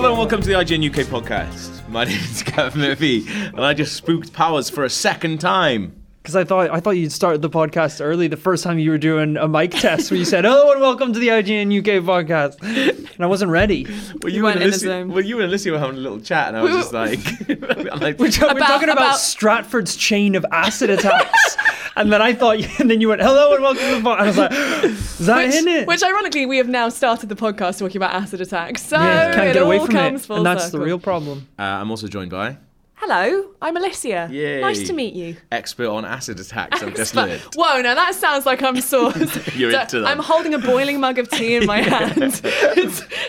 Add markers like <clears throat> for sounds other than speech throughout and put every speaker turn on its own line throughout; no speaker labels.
Hello and welcome to the IGN UK podcast. My <laughs> name is Gavin Murphy, and I just spooked Powers for a second time.
Because I thought I thought you'd started the podcast early the first time you were doing a mic test where you said, "Hello and welcome to the IGN UK podcast," and I wasn't ready.
Well,
You weren't
and
in the
Alicia,
zone.
well, you and Alicia were having a little chat, and I was just <laughs> like, <laughs> I'm like
We're, ta- we're
About-
talking about,
about-
Stratford's chain of acid attacks, and then I thought, <laughs> and then you went, "Hello and welcome to the podcast." I was like, "Is that
Which,
in it?"
which ironically, we have now started the podcast talking about acid attacks. So
yeah, can't
it
get away from
comes
it,
full
and that's
circle.
the real problem.
uh, I'm also joined by
Hello, I'm Alicia.
Yay.
Nice to meet you.
expert on acid attacks. I've just
But-
learned.
Whoa, now that sounds like I'm sort <laughs>
You're
So
into them.
I'm holding a boiling mug of tea in my <laughs> hand. it's,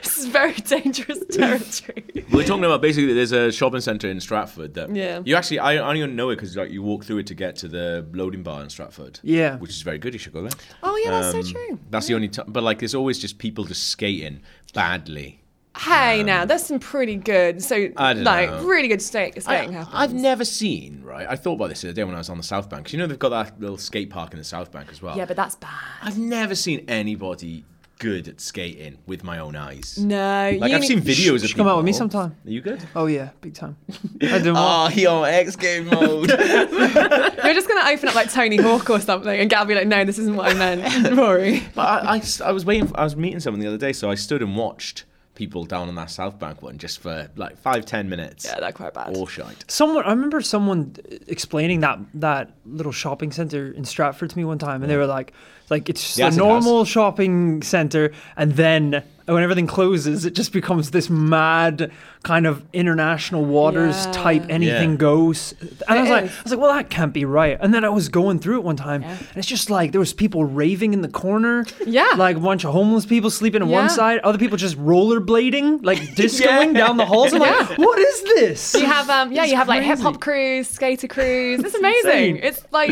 this is very dangerous territory.
We're talking about basically there's a shopping centre in Stratford that
Yeah.
you actually I, I only know it because like you walk through it to get to the loading bar in Stratford.
Yeah.
which is very good. You should go there.
Oh yeah, that's
Um,
so true.
That's the only time, but like there's always just people just skating badly.
Hey, um, now that's some pretty good, so
I don't
like
know.
really good steak, skating
I,
happens.
I've never seen right. I thought about this the other day when I was on the South Bank. 'cause you know they've got that little skate park in the South Bank as well.
Yeah, but that's bad.
I've never seen anybody good at skating with my own eyes.
No,
Like
you
I've seen
need-
videos of
should come out with me
people-
sometime.
Are you good?
Oh yeah, big time. <laughs> I do.
Oh, he on X game mode. <laughs>
You're just gonna open up like Tony Hawk or something, and Gab be like, "No, this isn't what I meant." <laughs> Rory.
but I, I, I was waiting. For, I was meeting someone the other day, so I stood and watched people down on that South Bank one just for like five ten minutes.
Yeah, they're quite bad.
all shite.
Someone, I remember someone explaining that that little shopping center in Stratford to me one time, and they were like, like it's just
The
a normal shopping center, and then when everything closes, it just becomes this mad kind of international waters
Yeah.
type anything
Yeah.
goes. And I
It
was like. I was like, well, that can't be right. And then I was going through it one time,
Yeah.
and it's just like there was people raving in the corner,
Yeah.
like a bunch of homeless people sleeping on
Yeah.
one side, other people just rollerblading, like <laughs> discoing down the halls. I'm like, what is this?
You have um, yeah,
It's
you have like hip hop crews, skater crews. It's amazing.
insane.
it's like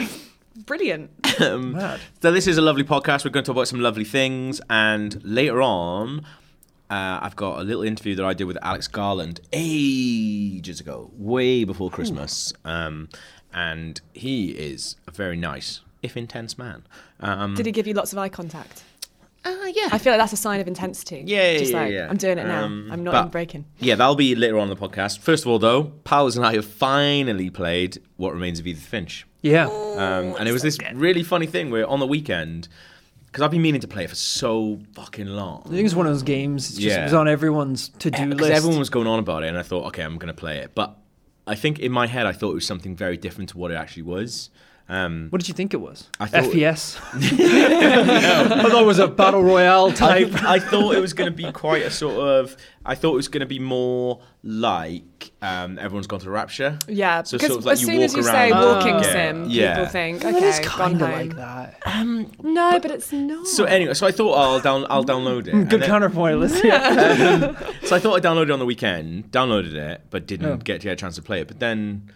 brilliant. <laughs>
Mad.
So this is a lovely podcast. We're going to talk about some lovely things, and later on, uh, I've got a little interview that I did with Alex Garland ages ago, way before Christmas, um, and he is a very nice, if intense man. Um,
Did he give you lots of eye contact?
uh, yeah,
I feel like that's a sign of intensity.
Yeah, yeah,
just
yeah,
like
yeah.
I'm doing it now.
Um,
I'm not
but-
even breaking.
Yeah, that'll be later on in the podcast. First of all, though, Powers and I have finally played What Remains of Edith Finch.
Yeah.
Um, and it was this really funny thing where on the weekend, because I've been meaning to play it for so fucking long.
I think it's one of those games. It's just
Yeah.
it was on everyone's to-do
Because
list.
everyone was going on about it, and I thought, okay, I'm going to play it. But I think in my head, I thought it was something very different to what it actually was. Um,
what did you think it was?
I thought-
FPS. <laughs> <laughs> I thought it was a battle royale
I,
type.
I thought it was going to be quite a sort of. I thought it was going to be more like um, everyone's gone to Rapture.
Yeah,
So
because
sort of like
as
you
soon as
walk
you say walking
and
get-
sim,
yeah.
people think,
It
okay,
is kind of like that.
No, but it's not.
So anyway, so I thought oh, I'll down, I'll download it.
Good
then-
counterpoint. Let's yeah. <laughs>
So I thought I downloaded it on the weekend, downloaded it, but didn't
Oh.
get to get a chance to play it. But then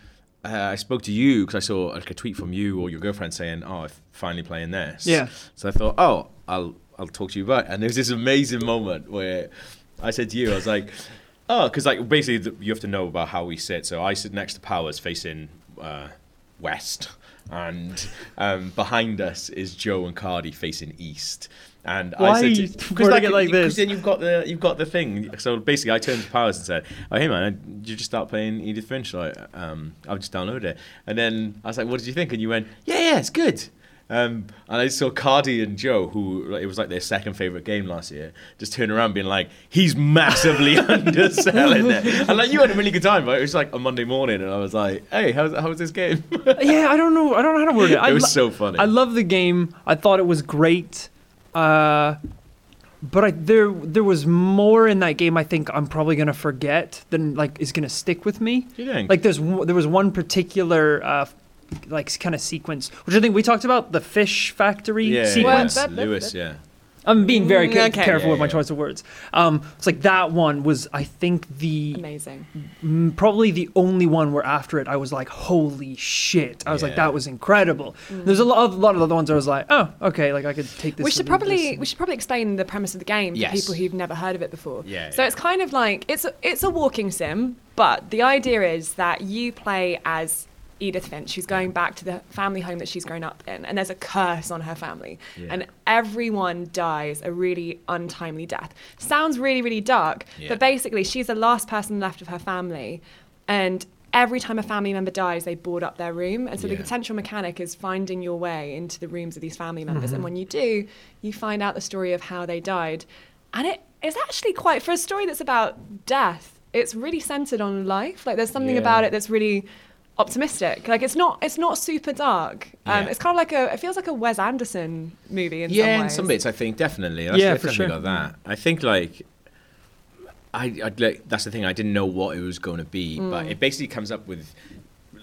uh, I spoke to you because I saw like a tweet from you or your girlfriend saying, "Oh, I'm finally playing this."
Yeah.
So I thought, oh, I'll I'll talk to you about. It. And there was this amazing moment where I said to you, I was like, oh, because like basically the, you have to know about how we sit. So I sit next to Powers, facing uh, west, and um, behind us is Joe and Cardi facing east. And I
Why
said, to, <laughs>
wording it like
Because
this?
then you've got the you've got the thing. So basically, I turned to Powers and said, "Oh, hey man, did you just start playing Edith Finch? Like, um, I've just downloaded it." And then I was like, "What did you think?" And you went, "Yeah, yeah, it's good." Um, and I saw Cardi and Joe, who like, it was like their second favorite game last year, just turn around being like, "He's massively <laughs> underselling it." And like you had a really good time, but it was like a Monday morning, and I was like, "Hey, how's how was this game?"
yeah, I don't know. I don't know how to word it. <laughs> I
it was
lo-
so funny.
I love the game. I thought it was great. Uh, but I, there there was more in that game. I think I'm probably gonna forget than like is gonna stick with me.
Do you think?
Like there's one- there was one particular uh, like kind of sequence, which I think we talked about the fish factory
yeah,
sequence.
yeah,
Well,
Lewis, yeah.
I'm being very
Mm,
ca-
okay.
careful
Yeah,
with my
yeah.
choice of words. Um, it's like that one was I think the
Amazing.
mm, probably the only one where after it I was like, holy shit! I was like, that was incredible. There's a lot, of, a lot of other ones I was like, oh, okay, like I could take this.
We should probably we should probably explain the premise of the game
Yes.
to people who've never heard of it before.
Yeah,
So
yeah.
it's kind of like it's a, it's a walking sim, but the idea is that you play as Edith Finch, who's going back to the family home that she's grown up in, and there's a curse on her family,
Yeah.
and everyone dies a really untimely death. Sounds really, really dark,
Yeah.
but basically, she's the last person left of her family, and every time a family member dies, they board up their room, and so the
Yeah.
potential mechanic is finding your way into the rooms of these family members, and mm-hmm. when you do, you find out the story of how they died, and it is actually quite for a story that's about death. It's really centered on life. Like there's something
Yeah.
about it that's really optimistic. Like it's not it's not super dark. Um,
Yeah.
It's kind of like a it feels like a Wes Anderson movie in
yeah,
some
in some bits, I think definitely. That's
Yeah, for sure.
got that. I think like. I, I like that's the thing. I didn't know what it was going to be, but
Mm.
it basically comes up with,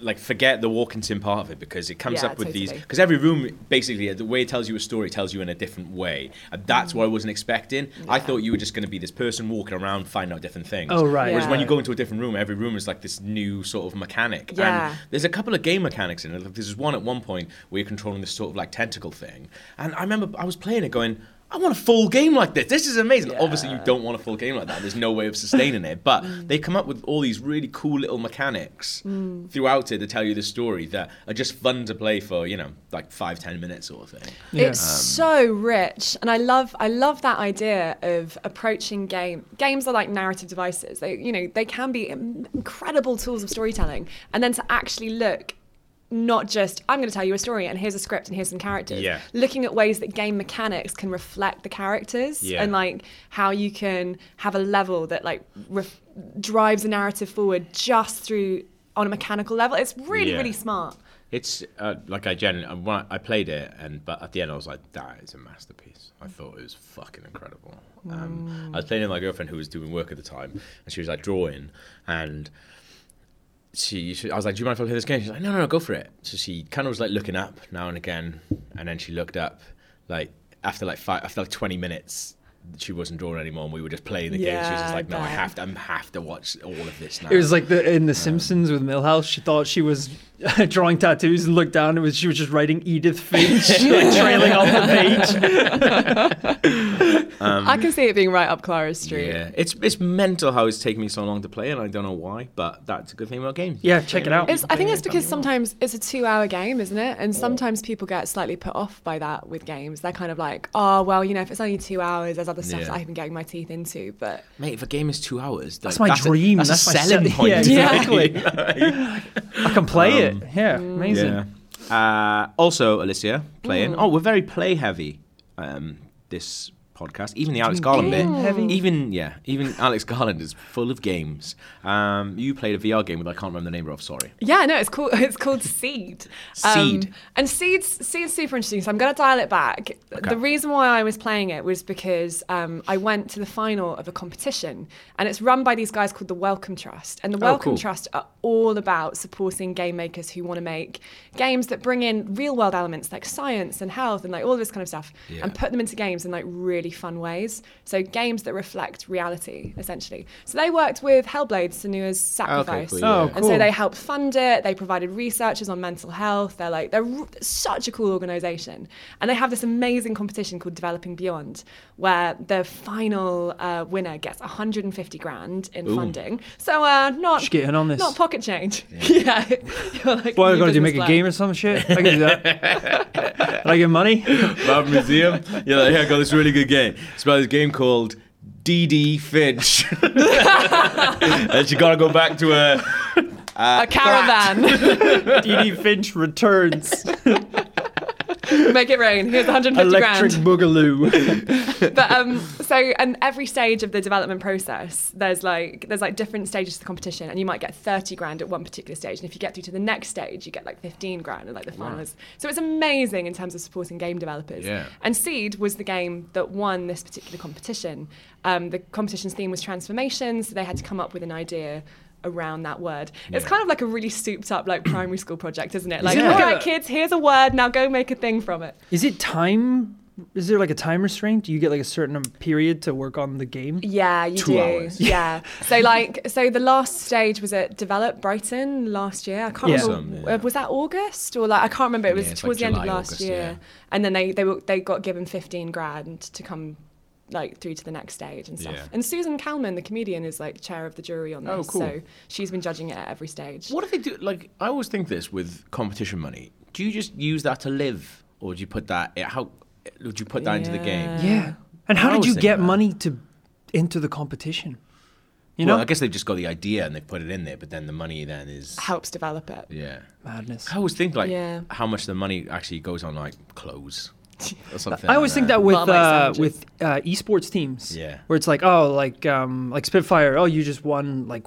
like, forget the walking sim part of it because it comes
Yeah,
up with these. Because every room, basically, the way it tells you a story tells you in a different way, and that's what I wasn't expecting. I
Mm.
Thought you were just going to be this person walking around finding out different things.
Oh, right.
Whereas when you go into a different room, every room is like this new sort of mechanic.
Yeah.
And there's a couple of game mechanics in it. Like, There's one at one point where you're controlling this sort of like tentacle thing, and I remember I was playing it going. I want a full game like this. This is amazing. Obviously, you don't want a full game like that. There's no way of sustaining it. But
Mm.
they come up with all these really cool little mechanics throughout it to tell you the story that are just fun to play for, you know, like five, ten minutes sort of thing.
Yeah.
It's so rich, and I love I love that idea of approaching game. Games are like narrative devices. They you know they can be incredible tools of storytelling, and then to actually look. Not just I'm going to tell you a story and here's a script and here's some characters.
Yeah.
Looking at ways that game mechanics can reflect the characters
Yeah.
and like how you can have a level that like ref- drives a narrative forward just through on a mechanical level. It's really
Yeah.
really smart.
It's uh, like I genuinely, when I played it, and but at the end I was like, that is a masterpiece. I thought it was fucking incredible. Um, I was playing with my girlfriend who was doing work at the time, and she was like drawing, and she, she I was like, do you mind if I play this game? She's like, no, no, no, go for it. So she kind of was like looking up now and again, and then she looked up, like after like five, after like twenty minutes. She wasn't drawing anymore, and we were just playing the game. She was just like, "No, I
bet.
have to, I have to watch all of this now."
It was like the in The um, Simpsons with Milhouse. She thought she was <laughs> drawing tattoos and looked down. It was she was just writing Edith Finch, <laughs> like trailing off the page. <laughs>
I can see it being right up Clara's street.
Yeah, it's it's mental how it's taken me so long to play, and I don't know why, but that's a good thing about games.
Yeah, check it out.
It's, I think it's because sometimes it's a two-hour game, isn't it? And sometimes people get slightly put off by that with games. They're kind of like, oh, well, you know, if it's only two hours, there's other stuff
Yeah.
that I've been getting my teeth into. But
Mate, if a game is two hours,
That's
like,
my
a-
dream.
that's,
That's
a
my
selling
sell-
point.
Yeah,
exactly.
I can play
Um,
it. Yeah, amazing.
Yeah. Uh, also, Alicia playing. Oh, we're very play heavy. Um, this podcast, even the Alex Garland bit,
heavy?
even yeah, even Alex Garland is full of games. Um, you played a VR game with I can't remember the name of. Sorry.
yeah, no, it's called <laughs> it's called Seed. Um,
Seed.
and Seed's Seed's super interesting. So I'm going to dial it back.
Okay.
The reason why I was playing it was because um, I went to the final of a competition, and it's run by these guys called the Wellcome Trust. And the
Oh,
Wellcome
cool.
Trust are all about supporting game makers who want to make games that bring in real world elements like science and health and like all this kind of stuff,
Yeah.
and put them into games in like really fun ways. So games that reflect reality, essentially. So they worked with Hellblade: Senua's Sacrifice.
cool,
Oh,
yeah.
And so they helped fund it. They provided researchers on mental health. They're like they're r- such a cool organization, and they have this amazing competition called Developing Beyond, where the final uh, winner gets 150 grand in
Ooh.
funding. So uh, not
Just get on this.
not pocket change. <laughs> Yeah, You're like,
What, I
new
gotta do
business
make a game or some shit? I can do that. <laughs> Can I get money?
Love Museum. You're like, hey, I got this really good game. It's about this game called DD Finch. <laughs> and you gotta go back to a.
A caravan.
DD <laughs> Finch returns. <laughs>
Make it rain. Here's 150
Electric
grand.
Boogaloo. <laughs>
but um so and every stage of the development process there's like there's like different stages to the competition and you might get 30 grand at one particular stage and if you get through to the next stage you get like 15 grand and like the
Wow.
finals so it's amazing in terms of supporting game developers
Yeah.
and seed was the game that won this particular competition um, the competition's theme was transformation so they had to come up with an idea around that word it's kind of like a really souped up like primary school project isn't it like
it
all
like
right
a-
kids here's a word now go make a thing from it
Is it time? Is there like a time restraint? Do you get like a certain um, period to work on the game?
Yeah, you
Two
do.
hours.
Yeah. so like, so the last stage was at Develop Brighton last year. I can't
Yeah.
Remember.
yeah.
uh, Was that August or like I can't remember. It was
Yeah,
towards
like
the end of last
August,
year.
yeah.
And then they they were, they got given fifteen grand to come like through to the next stage and stuff.
Yeah.
And Susan Calman, the comedian, is like chair of the jury on oh, this.
Oh, cool.
So she's been judging it at every stage.
What do they do? Like, I always think this with competition money. Do you just use that to live, or do you put that? How would you put that into the game?
Yeah.
Yeah. And how
I
did you get
that.
money to into the competition? You
well,
know,
I guess they've just got the idea and they've put it in there, but then the money then is
Helps develop it.
yeah.
madness.
I always think like
Yeah.
how much the money actually goes on like clothes or something. <laughs>
I always think that with uh, with uh, esports teams,
Yeah.
where it's like oh like um like Spitfire, oh you just won like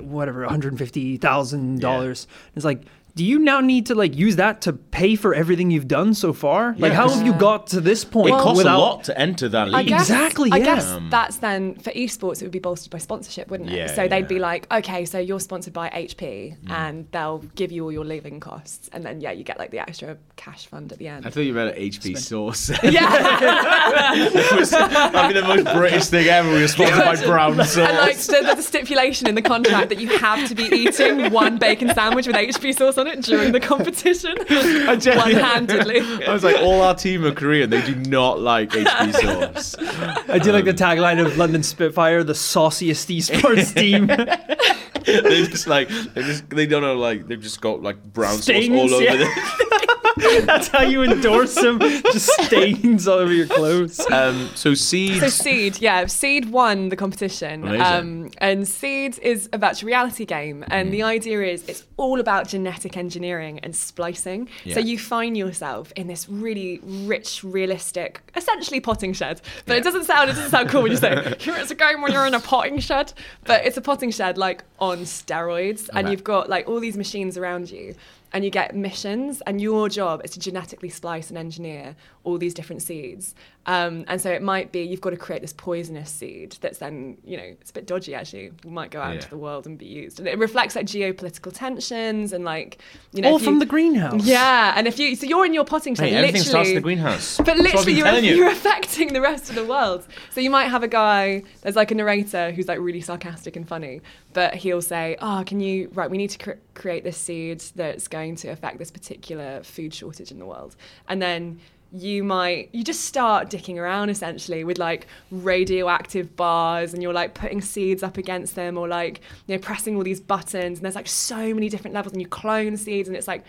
whatever one hundred fifty thousand dollars. It's like. Do you now need to like use that to pay for everything you've done so far? Like,
Yeah,
how
'cause-
have you got to this point?
It costs
without,
a lot to enter that league.
I guess,
Exactly,
I guess that's then for esports, it would be bolstered by sponsorship, wouldn't it?
Yeah,
so they'd be like, okay, so you're sponsored by HP,
Mm.
and they'll give you all your living costs, and then yeah, you get like the extra cash fund at the end.
I thought you meant HP sauce.
yeah,
it was, that'd be the most British thing ever. We were sponsored by <laughs> Brown sauce.
and like so there's a stipulation in the contract that you have to be eating one bacon sandwich with HP sauce on it during the <laughs> competition, <laughs> one-handedly.
I was like, all our team are Korean. They do not like HP sauce. <laughs>
I do like the um, tagline of London Spitfire, the sauciest esports team.
they just like they just they don't know like they've just got like brown
Stains,
sauce all over
yeah.
the <laughs>
That's how you endorse them. Just stains all over your clothes.
Um, so seeds.
So Seed, yeah, Seed won the competition,
Amazing.
um, and Seed is a virtual reality game, and
Mm.
the idea is it's all about genetic engineering and splicing.
Yeah.
So you find yourself in this really rich, realistic, essentially potting shed, but
Yeah.
it doesn't sound it doesn't sound cool when you say <laughs> here it's a game when you're in a potting shed, but it's a potting shed like on steroids, and
Okay.
you've got like all these machines around you. And you get missions, and your job is to genetically splice and engineer all these different seeds. Um, and so it might be you've got to create this poisonous seed that's then, you know, it's a bit dodgy actually, might go out
Yeah.
into the world and be used. And it reflects like geopolitical tensions and like, you know.
All from
you-
the greenhouse.
Yeah, and if you, so you're in your potting shed,
Hey, everything
literally.
starts in the greenhouse.
But
That's what I've
literally, you're,
you.
you're affecting the rest of the world. So you might have a guy, there's like a narrator who's like really sarcastic and funny, but he'll say, Oh, can you, right, we need to cr- create this seed that's going to affect this particular food shortage in the world. And then you might, you just start dicking around essentially with like radioactive bars and you're like putting seeds up against them or like, you know, pressing all these buttons. And there's like so many different levels and you clone seeds and it's like,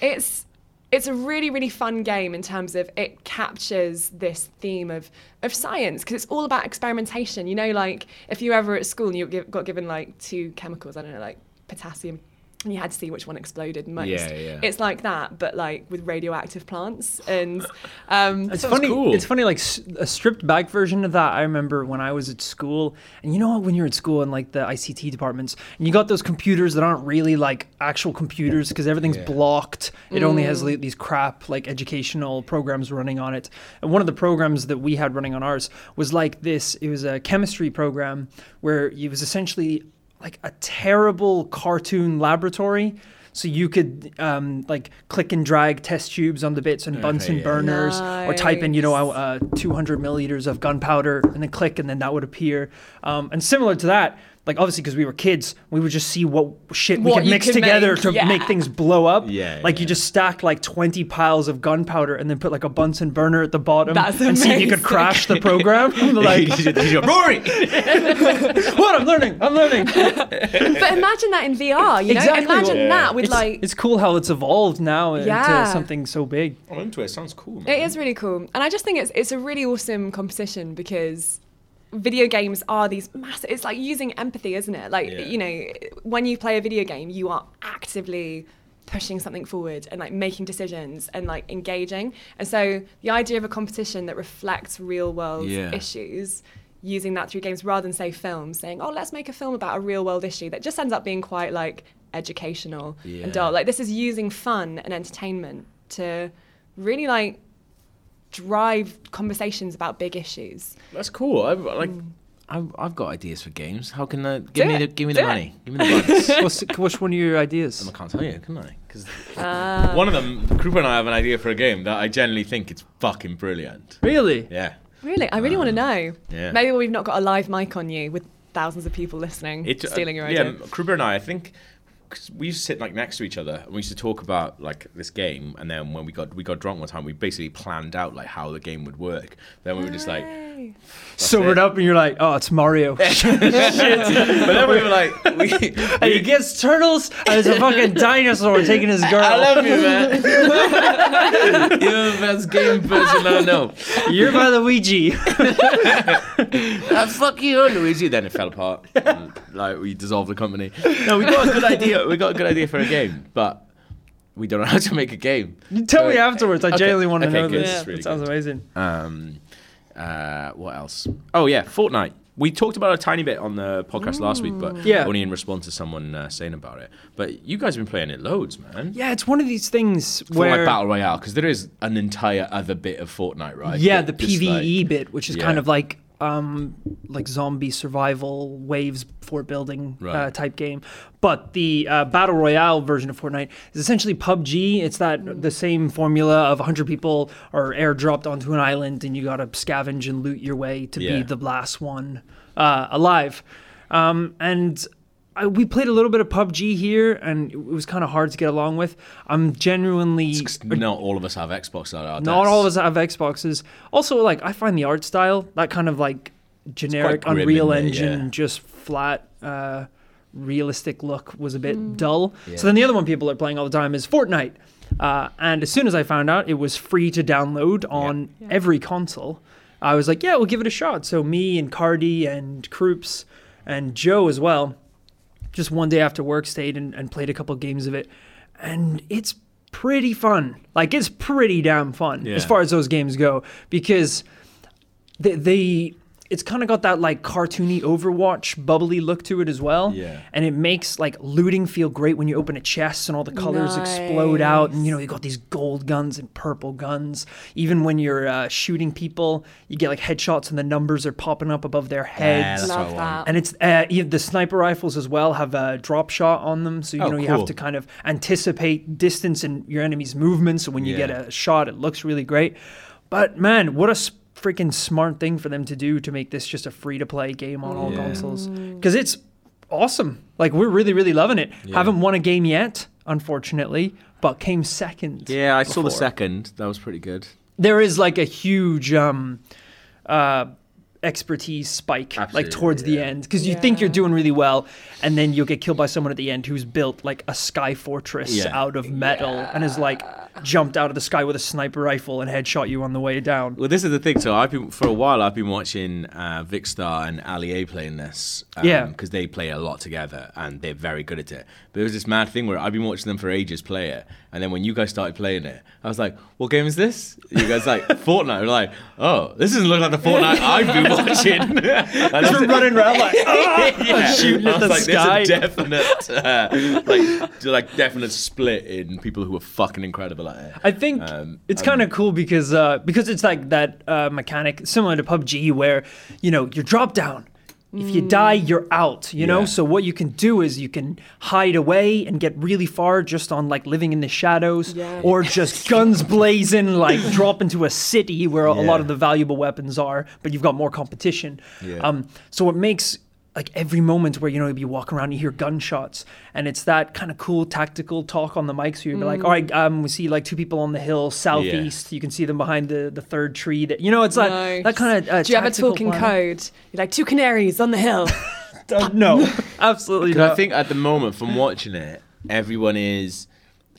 it's, it's a really really fun game in terms of it captures this theme of of science because it's all about experimentation. You know like if you ever at school and you got given like two chemicals i don't know like potassium you had to see which one exploded most
Yeah, yeah.
it's like that but like with radioactive plants and <laughs> um
It's funny.
cool.
It's funny, like a stripped back version of that. I remember when I was at school, and you know what when you're at school in like the ICT departments, and you got those computers that aren't really like actual computers because everything's
Yeah.
blocked. It only has like, these crap like educational programs running on it. And one of the programs that we had running on ours was like this. It was a chemistry program where it was essentially like a terrible cartoon laboratory. So you could um, like click and drag test tubes on the bits and Bunsen
yeah.
burners, or type in you know uh, 200 milliliters of gunpowder, and then click, and then that would appear. Um, and similar to that, like obviously because we were kids, we would just see what shit we
What
could mix
could
together
make,
to
yeah.
make things blow up.
Yeah,
like you just stack like 20 piles of gunpowder and then put like a Bunsen burner at the bottom
That's
and see if you could crash the program. <laughs> <laughs> like
Rory. <laughs>
what I'm learning, I'm learning.
but imagine that in vr you know
Exactly.
imagine
Yeah.
that with
it's,
like
it's cool how it's evolved now
Yeah.
into something so big.
Oh, I'm into it. Sounds cool, man.
It is really cool, and I just think it's it's a really awesome competition because video games are these massive. It's like using empathy, isn't it? Like
Yeah.
you know, when you play a video game, you are actively pushing something forward and like making decisions and like engaging. And so the idea of a competition that reflects real world
Yeah.
issues. Using that through games rather than say films, saying, "Oh, let's make a film about a real world issue," that just ends up being quite like educational
Yeah.
and dull. Like this is using fun and entertainment to really like drive conversations about big issues.
That's cool. I, like, I've, I've got ideas for games. How can I give
Do
me
it.
the give me
Do
the
it.
money? Give me the <laughs> bucks.
What's, what's one of your ideas?
I can't tell you, can I? Because
Uh,
one of them, Krupa and I have an idea for a game that I generally think it's fucking brilliant.
Really?
Yeah.
really, I really want to know.
Um, yeah.
Maybe we've not got a live mic on you with thousands of people listening,
It, uh,
stealing your idea.
yeah,
idea.
Krupa and I, I think, because we used to sit like next to each other and we used to talk about like this game and then when we got we got drunk one time we basically planned out like how the game would work. Then we were just like
Sobered
it.
up and you're like, oh, it's Mario. <laughs>
but then we were like we, <laughs>
and he gets turtles and there's a fucking <laughs> dinosaur taking his girl.
I love you man. You're the best game person I know.
You're by the Ouija.
ah, fuck you Luigi. Then it fell apart. And, like we dissolved the company. No we got a good idea we got a good idea for a game but we don't know how to make a game
You tell me afterwards. I
okay,
genuinely want to
okay,
know
good,
this.
it's really
it sounds
good.
amazing.
Um, uh, what else? Oh yeah, Fortnite. We talked about it a tiny bit on the podcast last week, but
Yeah.
only in response to someone uh, saying about it. But you guys have been playing it loads, man.
Yeah, it's one of these things
Fortnite
where
Battle Royale, because there is an entire other bit of Fortnite, right?
yeah, the PVE
like-
bit, which is
yeah.
kind of like um like zombie survival waves fort building uh, type game. But the uh, battle royale version of Fortnite is essentially PUBG. It's that the same formula of 100 people are airdropped onto an island and you got to scavenge and loot your way to
Yeah.
be the last one uh, alive. Um, and I, we played a little bit of PUBG here, and it was kind of hard to get along with. I'm genuinely
Not all of us have Xbox at our
not
desks.
all of us have Xboxes. Also, like I find the art style that kind of like generic
grim,
Unreal
isn't it?
Engine,
Yeah.
just flat, uh, realistic look was a bit dull.
Yeah.
So then the other one people are playing all the time is Fortnite. Uh, and as soon as I found out it was free to download on
Yeah.
every console, I was like, yeah, we'll give it a shot. So me and Cardi and Kroops and Joe as well, just one day after work stayed and, and played a couple games of it. And it's pretty fun. Like it's pretty damn fun
Yeah.
as far as those games go because they, they it's kind of got that like cartoony Overwatch bubbly look to it as well.
Yeah.
And it makes like looting feel great when you open a chest and all the colors explode out and you know you got these gold guns and purple guns. Even when you're uh, shooting people, you get like headshots and the numbers are popping up above their heads.
that's
Love that.
And it's uh, you- the sniper rifles as well have a drop shot on them, so you
Oh,
know you
cool.
have to kind of anticipate distance and your enemy's movement. So when you get a shot, it looks really great. But man, what a s- freaking smart thing for them to do to make this just a free to play game on all
Yeah.
consoles because it's awesome. Like we're really really loving it.
Yeah.
Haven't won a game yet, unfortunately, but came second.
Yeah, I saw the second. That was pretty good.
There is like a huge um, uh, expertise spike like
Absolutely,
towards the end because you think you're doing really well and then you'll get killed by someone at the end who's built like a sky fortress
Yeah.
out of metal and is like jumped out of the sky with a sniper rifle and headshot you on the way down
Well, this is the thing. So I've been for a while. I've been watching uh, Vikkstar and Ali A playing this. Um,
Yeah.
because they play a lot together and they're very good at it. But it was this mad thing where I've been watching them for ages play it, and then when you guys started playing it, I was like, "What game is this?" You guys like <laughs> Fortnite. We're like, "Oh, this doesn't look like the Fortnite I've been <laughs> watching." <laughs> Like,
Just running around like
yeah.
shooting at the
like,
sky.
There's a definite, uh, like, like definite split in people who are fucking incredible at it.
I think
Um,
it's
um,
kind of cool because uh, because it's like that uh, mechanic similar to PUBG where you know you drop down. If you die, you're out. You know. So what you can do is you can hide away and get really far just on like living in the shadows,
Yeah.
or just <laughs> guns blazing, like drop into a city where a lot of the valuable weapons are, but you've got more competition.
Yeah.
Um, so it makes like every moment where you know you walk around, you hear gunshots, and it's that kind of cool tactical talk on the mic. So you're like, all right, um, we see like two people on the hill southeast. You can see them behind the, the third tree. That you know, it's that
Nice.
that kind of. Uh,
Do you have a talking
planning.
code? You're like two canaries on the hill. <laughs>
Uh, no, <laughs> absolutely
Because
not.
I think at the moment, from watching it, everyone is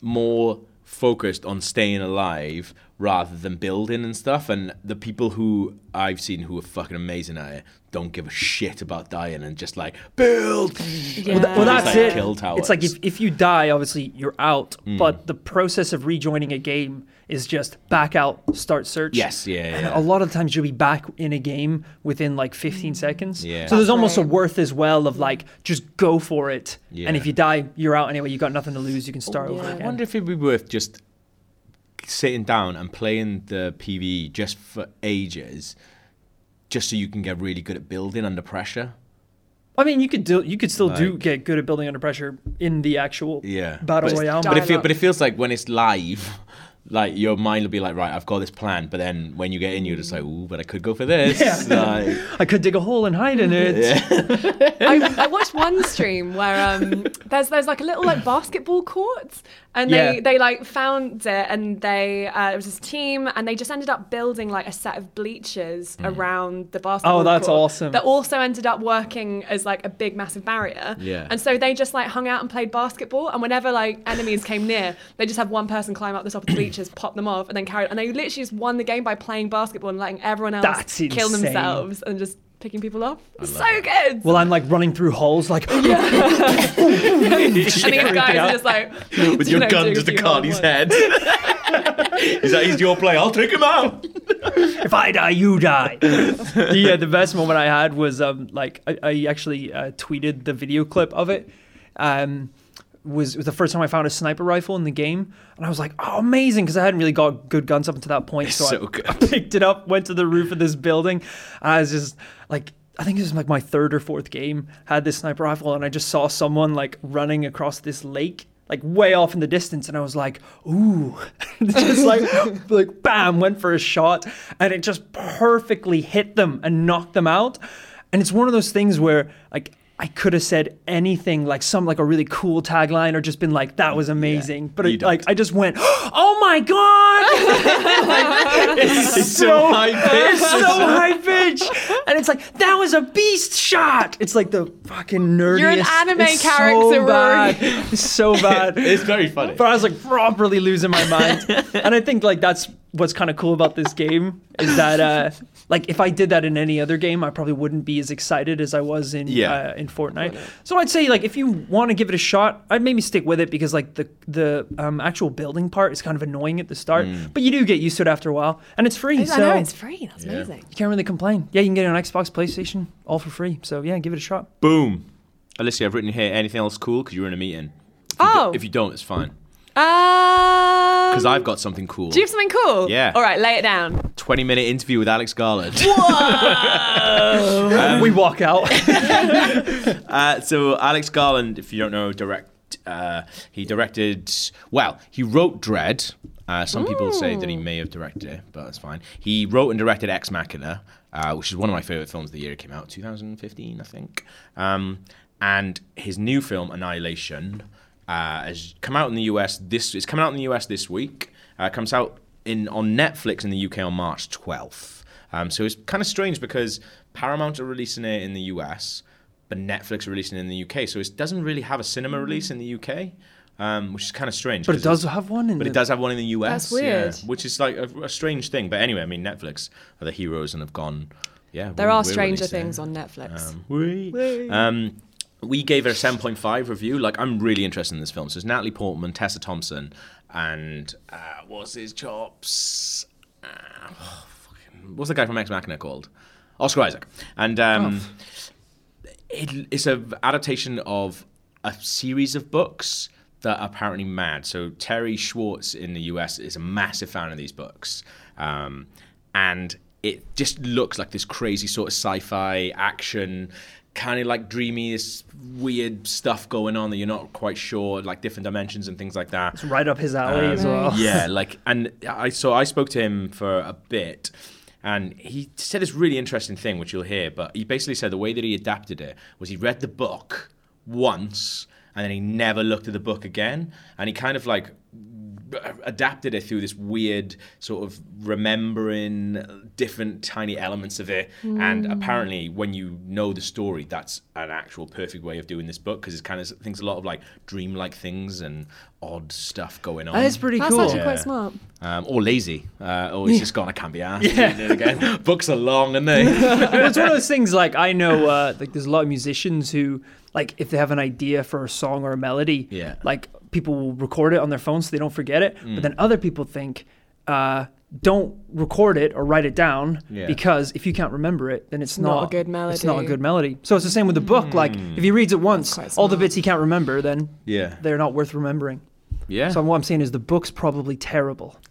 more focused on staying alive rather than building and stuff. And the people who I've seen who are fucking amazing at it don't give a shit about dying and just like build.
Yeah.
Well, tha- well,
It's
that's
like
it.
kill towers.
It's like if, if you die, obviously you're out. Hmm. But the process of rejoining a game is just back out, start search.
Yes, yeah,
And
yeah.
a lot of times you'll be back in a game within like 15 seconds.
Yeah.
So there's almost a worth as well of like just go for it.
Yeah.
And if you die, you're out anyway. You got nothing to lose. You can start over
yeah.
I
again.
wonder if it'd be worth just sitting down and playing the PvE just for ages, just so you can get really good at building under pressure.
I mean, you could do you could still do get good at building under pressure in the actual
Yeah,
battle
but,
royale.
But it, feel, but it feels like when it's live, like your mind will be like, right, I've got this plan, but then when you get in, you're just like, ooh, but I could go for this.
Yeah. <laughs>
Like, <laughs>
I could dig a hole and hide in it. <laughs>
I, I watched one stream where um, there's there's like a little like basketball court, and they
Yeah.
they like found it, and they uh, it was this team, and they just ended up building like a set of bleachers around the basketball.
Oh, that's
court
awesome.
That also ended up working as like a big massive barrier.
Yeah.
And so they just like hung out and played basketball, and whenever like enemies came near, they just have one person climb up the top of the bleachers, <clears throat> pop them off, and then carry. And they literally just won the game by playing basketball and letting everyone else
That's
kill
insane.
themselves and just picking people off. so
love
good.
Well, I'm like running through holes, like <laughs> <laughs>
and these guys are just like <laughs>
with your
know,
gun
doing
just
a
to
few
Cardi's
hard
head. He's like, he's your play. I'll take him out.
if I die, you die. the, uh, the best moment I had was um, like I, I actually uh, tweeted the video clip of it. Um, was, was the first time I found a sniper rifle in the game, and I was like, "Oh, amazing!" Because I hadn't really got good guns up until that point. So
so
I. <laughs> I picked it up, went to the roof of this building. And I was just like, I think this was like my third or fourth game. Had this sniper rifle, and I just saw someone like running across this lake. Like way off in the distance, and I was like, "Ooh!" <laughs> just like, <laughs> like, bam, went for a shot, and it just perfectly hit them and knocked them out. And it's one of those things where, like, I could have said anything, like some like a really cool tagline, or just been like, "That was amazing." but it, like. I just went, "Oh my god!" <laughs> Like, it's,
It's so high pitched.
It's so high pitch, and it's like that was a beast shot. It's like the fucking nerdiest.
You're an anime
it's
character,
So
Rory.
bad. It's so <laughs> bad.
It's very funny.
But I was like properly losing my mind, and I think like that's what's kind of cool about this game is that uh, like if I did that in any other game, I probably wouldn't be as excited as I was in
Yeah.
uh, in Fortnite. So I'd say like if you want to give it a shot, I'd maybe stick with it because like the the um, actual building part is kind of annoying at the start, but you do get used to it after a while, and it's free.
I
so
know it's free. That's
Yeah.
amazing.
you can't really complain. Yeah, you can get it on Xbox, PlayStation, all for free. So yeah, give it a shot.
Boom. Alicia, I've written here anything else cool because you were in a meeting. If
Oh.
do- if you don't, it's fine.
Um,
Because I've got something cool.
Do you have something cool?
Yeah.
All right, lay it down.
20 minute interview with Alex Garland. Whoa. <laughs>
we walk out. <laughs>
Uh, so Alex Garland, if you don't know, direct. Uh, he directed. Well, he wrote Dredd. Uh, some people say that he may have directed it, but that's fine. He wrote and directed Ex Machina, uh, which is one of my favorite films of the year. It came out 2015, I think. Um, and his new film, Annihilation, uh, has come out in the US. This it's coming out in the US this week. Uh, comes out in on Netflix in the UK on March 12th. Um, so it's kind of strange because Paramount are releasing it in the US, but Netflix are releasing it in the UK. So it doesn't really have a cinema release in the UK, um, which is kind of strange.
but it does have one in the
but
the,
it does have one in the US.
That's weird.
yeah, which is like a, a strange thing. But anyway, I mean, Netflix are the heroes and have gone. Yeah,
There
we're-
are
we're
stranger things on Netflix.
Um, we, um, we gave it a 7.5 review. Like, I'm really interested in this film. So it's Natalie Portman, Tessa Thompson, and uh, what's his chops? Uh, oh, fucking- what's the guy from Ex Machina called? Oscar Isaac. And um, it, it's an adaptation of a series of books that are apparently mad. So Terri Schwartz in the US is a massive fan of these books, um, and it just looks like this crazy sort of sci-fi action. Kind of like dreamy, this weird stuff going on that you're not quite sure, like different dimensions and things like that.
It's right up his alley as
Um,
well.
Yeah, <laughs> like, and I so I spoke to him for a bit, and he said this really interesting thing, which you'll hear. But he basically said the way that he adapted it was he read the book once, and then he never looked at the book again, and he kind of like adapted it through this weird sort of remembering different tiny elements of it. And apparently when you know the story that's an actual perfect way of doing this book because it kind of thinks a lot of like dreamlike things and odd stuff going on.
That is pretty
That's
cool.
actually
Yeah.
quite smart.
um, or lazy. Uh, or he's just gone. I can't be asked. Yeah. again books are long aren't they? <laughs>
Well, it's one of those things like I know uh, like there's a lot of musicians who like if they have an idea for a song or a melody,
Yeah.
like people will record it on their phone so they don't forget it.
Mm.
But then other people think uh, don't record it or write it down
Yeah.
because if you can't remember it, then it's,
not
not,
a good melody.
It's not a good melody. So it's the same with the book. Like if he reads it once, all the bits he can't remember, then
yeah
they're not worth remembering.
yeah
So what I'm saying is the book's probably terrible. <laughs>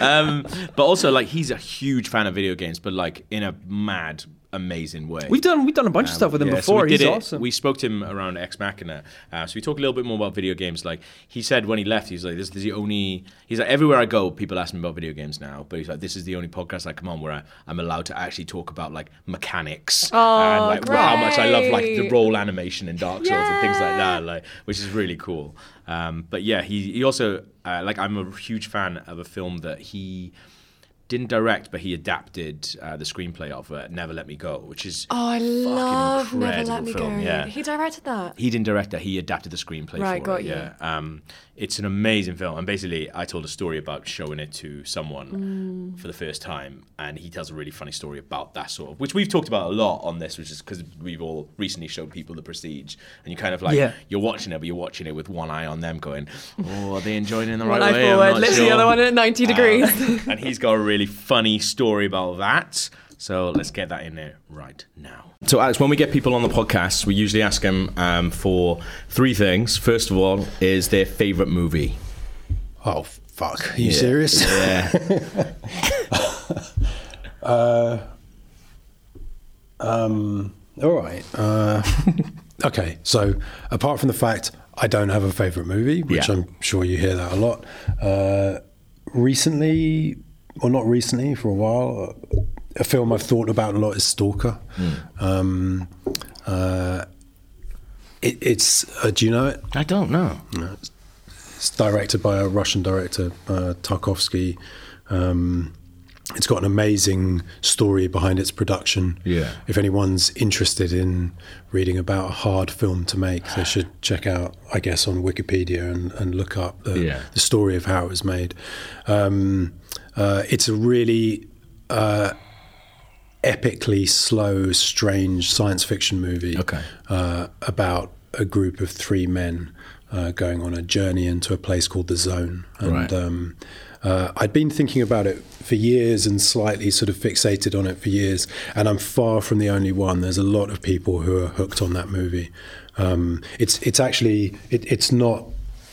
um, but also like he's a huge fan of video games, but like in a mad amazing way.
We've done we've done a bunch of
Um,
stuff with him
yeah,
before.
we
He's
it-
awesome.
We spoke to him around Ex Machina. Uh, so we talked a little bit more about video games. Like he said when he left, he's like, "This is the only." He's like, "Everywhere I go, people ask me about video games now." But he's like, "This is the only podcast I come on where I, I'm allowed to actually talk about like mechanics and like how much I love like the
great.
roll animation in Dark Souls and things like that." Like, which is really cool. Um, but yeah, he he also uh, like I'm a huge fan of a film that he. Didn't direct, but he adapted uh, the screenplay of uh, "Never Let Me Go," which is
Oh, I love Never Let Me
film,
Go.
yeah.
He directed that.
he didn't direct that. He adapted the screenplay
Right,
for
got
it.
you.
Yeah, um, it's an amazing film. And basically, I told a story about showing it to someone
Mm.
for the first time, and he tells a really funny story about that sort of, which we've talked about a lot on this, which is because we've all recently showed people the Prestige, and you kind of like
Yeah.
you're watching it, but you're watching it with one eye on them, going, "Oh, are they enjoying it in the right
One eye
way?" I'm
forward,
not
literally the other one at 90 degrees.
Um, <laughs> and he's got a really funny story about that. So let's get that in there right now. So, Alex, when we get people on the podcast, we usually ask them um, for three things. First of all, is their favorite movie?
Oh fuck! Are you serious?
Yeah. <laughs>
Um, all right. Uh, okay. So, apart from the fact I don't have a favorite movie, which
Yeah.
I'm sure you hear that a lot, uh, recently, or not recently, for a while, uh, a film I've thought about a lot is Stalker. Um, uh, it, it's. Uh, do you know it?
I don't know.
It's directed by a Russian director, uh, Tarkovsky. Um, it's got an amazing story behind its production.
Yeah.
If anyone's interested in reading about a hard film to make, they should check out, I guess, on Wikipedia and, and look up the,
Yeah.
the story of how it was made. Um, uh, it's a really uh, epically slow, strange science fiction movie
Okay.
uh, about a group of three men uh, going on a journey into a place called the Zone. And
Right.
um, uh, I'd been thinking about it for years and slightly sort of fixated on it for years, and I'm far from the only one. There's a lot of people who are hooked on that movie. Um, it's it's actually it, it's not.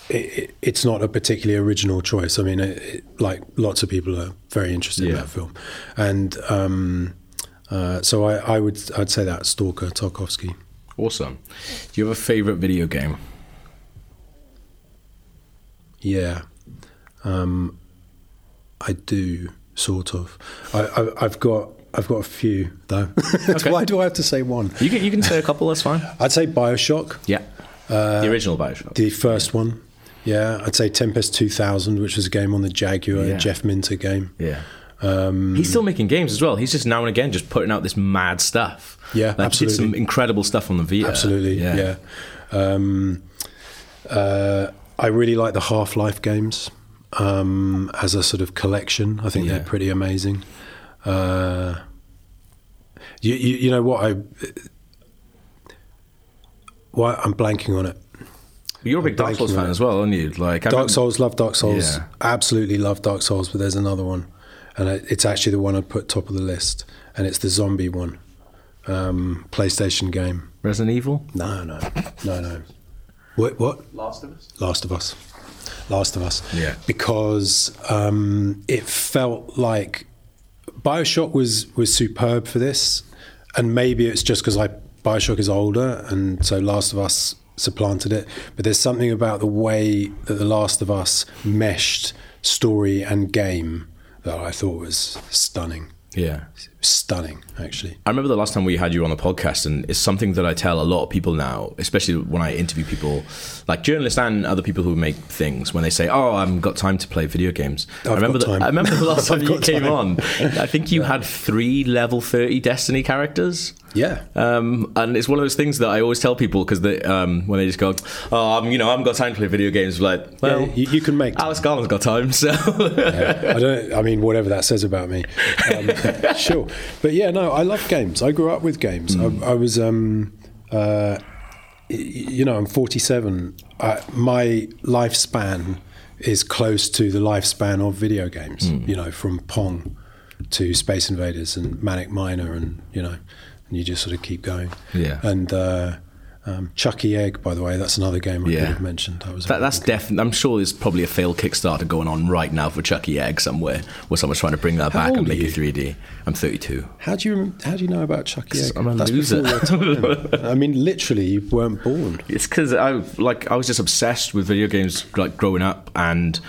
It, it- it's not a particularly original choice. I mean, it, it, like lots of people are very interested in that film, and um, uh, so I, I would I'd say that Stalker Tarkovsky.
Awesome. Do you have a favorite video game?
Yeah, um, I do sort of. I, I, I've got I've got a few though. <laughs> okay. Why do I have to say one?
You can you can say a couple. That's fine. <laughs>
I'd say Bioshock,
Yeah. the original Bioshock.
the first one. Yeah, I'd say Tempest 2000, which was a game on the Jaguar,
Yeah.
Jeff Minter game.
Yeah. He's still making games as well. He's just now and again just putting out this mad stuff.
Yeah,
like, Did
absolutely.
some incredible stuff on the Vita.
Absolutely, yeah. Um, uh, I really like the Half Life games um, as a sort of collection. I think
Yeah.
they're pretty amazing. Uh, you, you, you know what I? Why I'm blanking on it.
You're a big Dark Souls fan
it.
as well, aren't you? Like I
Dark Souls, love Dark Souls.
Yeah.
Absolutely love Dark Souls, but there's another one, and it's actually the one I'd put top of the list, and it's the zombie one, um, PlayStation game.
Resident Evil.
No, no, no, no. What? What?
Last of Us.
Last of Us. Last of Us.
Yeah.
Because um, it felt like Bioshock was was superb for this, and maybe it's just because I Bioshock is older, and so Last of Us supplanted it. But there's something about the way that the Last of Us meshed story and game that I thought was stunning.
Yeah.
Stunning, actually.
I remember the last time we had you on the podcast, and it's something that I tell a lot of people now, especially when I interview people, like journalists and other people who make things, when they say, "Oh, I haven't got time to play video games." I
I've
remember,
got
the,
time.
I remember the last <laughs> time you came
time.
on. I think you <laughs> had three level thirty Destiny characters.
Yeah.
Um, and it's one of those things that I always tell people because they, um, when they just go, "Oh, I'm, you know, I haven't got time to play video games," like, well,
yeah, you, you can make
Alex Garland's got time, so
I don't. I mean, whatever that says about me. <laughs> Um, sure, but yeah, no, I love games. I grew up with games. I, I was, um, uh, you know, I'm 47. I, my lifespan is close to the lifespan of video games. You know, from Pong to Space Invaders and Manic Miner, and you know, and you just sort of keep going.
Yeah.
And uh, Um, Chuckie Egg, by the way, that's another game I
Yeah.
could have mentioned. That was
That, that's definitely. I'm sure there's probably a failed Kickstarter going on right now for Chuckie Egg somewhere, where someone's trying to bring that
How
back and
old are
make
you?
it 3D. I'm 32.
How do you how do you know about Chuckie Egg?
I'm a
That's
loser.
before your <laughs> time. I mean, literally, you weren't born.
It's because I like I was just obsessed with video games like growing up, and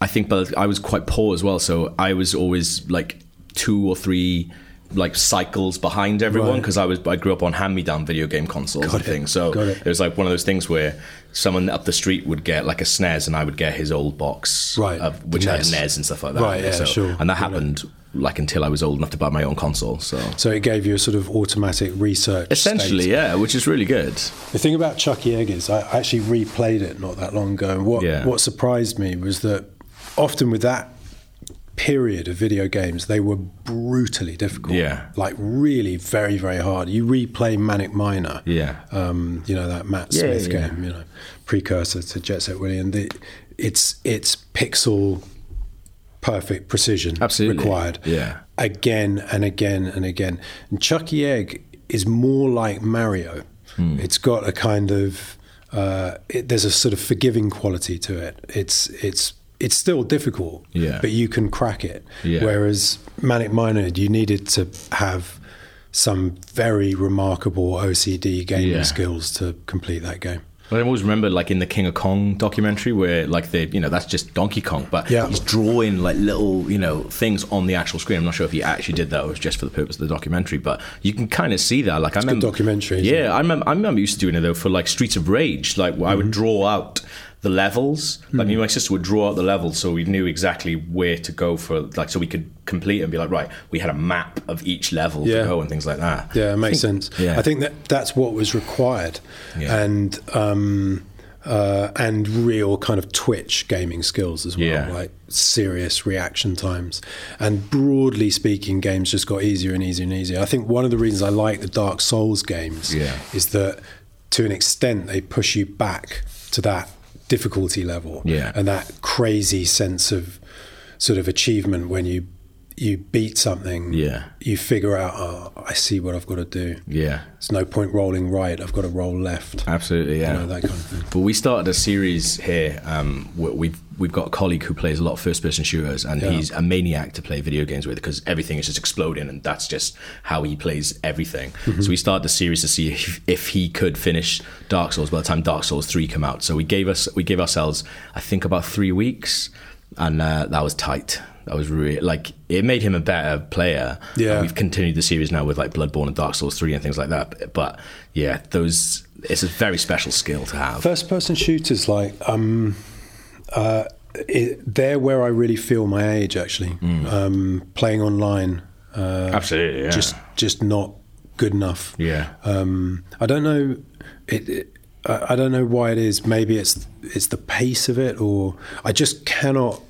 I think but I was quite poor as well, so I was always like two or three like cycles behind everyone
Right.
because I was I grew up on hand me down video game consoles
Got
and
it.
things. So
it.
it was like one of those things where someone up the street would get like a SNES and I would get his old box,
Right,
of, which had
NES.
and stuff like that.
Right, yeah,
so,
sure.
And that happened like until I was old enough to buy my own console. So
So it gave you a sort of automatic research.
essentially,
state.
yeah, which is really good.
The thing about Chuckie Egg is I actually replayed it not that long ago, and what
Yeah.
what surprised me was that often with that period of video games, they were brutally difficult.
Yeah.
like really very very hard. You replay Manic Miner.
Yeah.
um, you know that Matt
Yeah,
Smith
yeah.
game. You know, precursor to Jet Set Willy, and the, it's it's pixel perfect precision
Absolutely.
required
Yeah.
again and again and again. And Chuckie Egg is more like Mario.
Hmm.
It's got a kind of uh, it, there's a sort of forgiving quality to it. It's it's it's still difficult,
Yeah.
but you can crack it.
Yeah.
Whereas Manic Miner, you needed to have some very remarkable OCD gaming
Yeah.
skills to complete that game.
I always remember, like in the King of Kong documentary, where like they, you know, that's just Donkey Kong, but
Yeah.
he's drawing like little, you know, things on the actual screen. I'm not sure if he actually did that or it was just for the purpose of the documentary, but you can kind of see that. Like I
a good
remember,
documentary,
Yeah, I remember. I remember used to doing it though for like Streets of Rage. Like I
Mm-hmm.
would draw out the levels. Like me and my sister would draw out the levels, so we knew exactly where to go for, like, so we could complete and be like, right, we had a map of each level
Yeah.
to go and things like that.
Yeah, it makes
think-
sense.
Yeah,
I think that that's what was required,
Yeah.
and um, uh, and real kind of twitch gaming skills as well,
Yeah.
like serious reaction times. And broadly speaking, games just got easier and easier and easier. I think one of the reasons I like the Dark Souls games
Yeah.
is that to an extent they push you back to that difficulty level
Yeah.
and that crazy sense of sort of achievement when you you beat something
Yeah.
you figure out oh i see what i've got to do
yeah.
it's no point rolling right i've got to roll left
Absolutely, yeah.
you know that kind of thing
But we started a series here. Um, we've we've got a colleague who plays a lot of first person shooters, and
Yeah.
he's a maniac to play video games with because everything is just exploding, and that's just how he plays everything.
Mm-hmm.
So we started the series to see if, if he could finish Dark Souls by the time Dark Souls three come out. So we gave us we gave ourselves I think about three weeks, and uh, that was tight. That was really like it made him a better player.
Yeah.
We've continued the series now with like Bloodborne and Dark Souls three and things like that. But yeah, those it's a very special skill to have.
first person shooters like um uh it, they're where i really feel my age actually um playing online uh
Absolutely, yeah.
just just not good enough
Yeah.
um i don't know it, it I don't know why it is. Maybe it's it's the pace of it, or I just cannot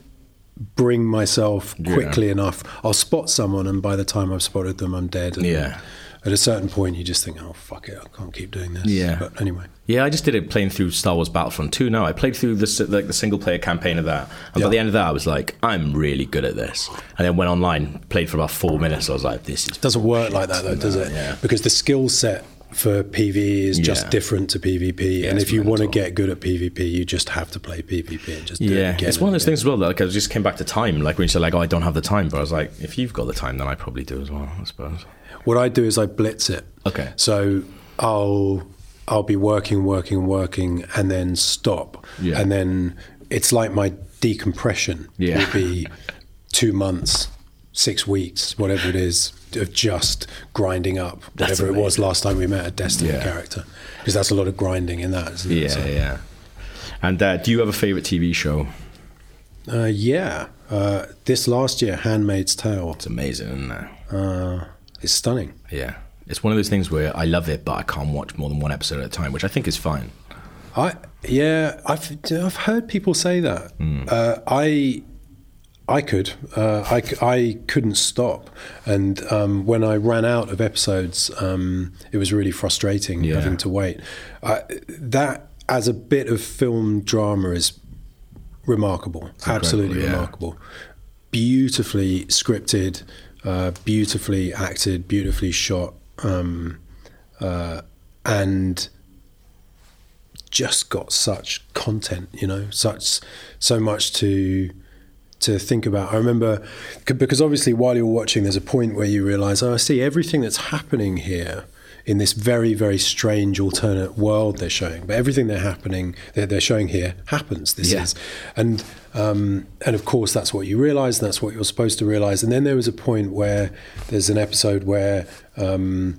bring myself
Yeah.
quickly enough. I'll spot someone, and by the time I've spotted them, I'm dead. And
Yeah.
At a certain point, you just think, "Oh fuck it, I can't keep doing this."
Yeah.
But anyway,
Yeah, I just did it playing through Star Wars Battlefront 2 now. I played through the, like the single player campaign of that. And
Yeah.
by the end of that, I was like, I'm really good at this. And then went online, played for about four minutes. I was like, this is.
doesn't work like that though, does it?
yeah.
Because the skill set for PvE is just
Yeah.
different to PvP,
Yeah,
and if you want to get good at PvP, you just have to play PvP and just do it
Yeah, it's one of those things as well. That, like I just came back to time. Like when you said, like, oh, I don't have the time, but I was like, if you've got the time, then I probably do as well. I suppose.
What I do is I blitz it.
Okay.
So I'll I'll be working, working, working, and then stop.
Yeah.
And then it's like my decompression
Yeah.
will be two months, six weeks, whatever it is, of just grinding up
That's
whatever it was last time we met a Destiny
Yeah.
character. Because that's a lot of grinding in that, isn't it?
Yeah,
So-
yeah. And uh, do you have a favorite TV show?
Uh, yeah. Uh, this last year, Handmaid's Tale.
It's amazing, isn't it?
Uh, it's stunning.
Yeah. It's one of those things where I love it, but I can't watch more than one episode at a time, which I think is fine.
I yeah, I've I've heard people say that.
Hmm.
Uh, I I could uh, I I couldn't stop, and um, when I ran out of episodes, um, it was really frustrating
Yeah.
having to wait. I, that as a bit of film drama is remarkable, absolutely
yeah.
remarkable, beautifully scripted, uh, beautifully acted, beautifully shot, um, uh, and just got such content, you know, such so much to to think about. I remember because obviously while you're watching, there's a point where you realise, oh, I see everything that's happening here in this very very strange alternate world they're showing. But everything they're happening they're, they're showing here happens. This
Yeah.
is, and um, and of course that's what you realise, and that's what you're supposed to realise. And then there was a point where there's an episode where. Um,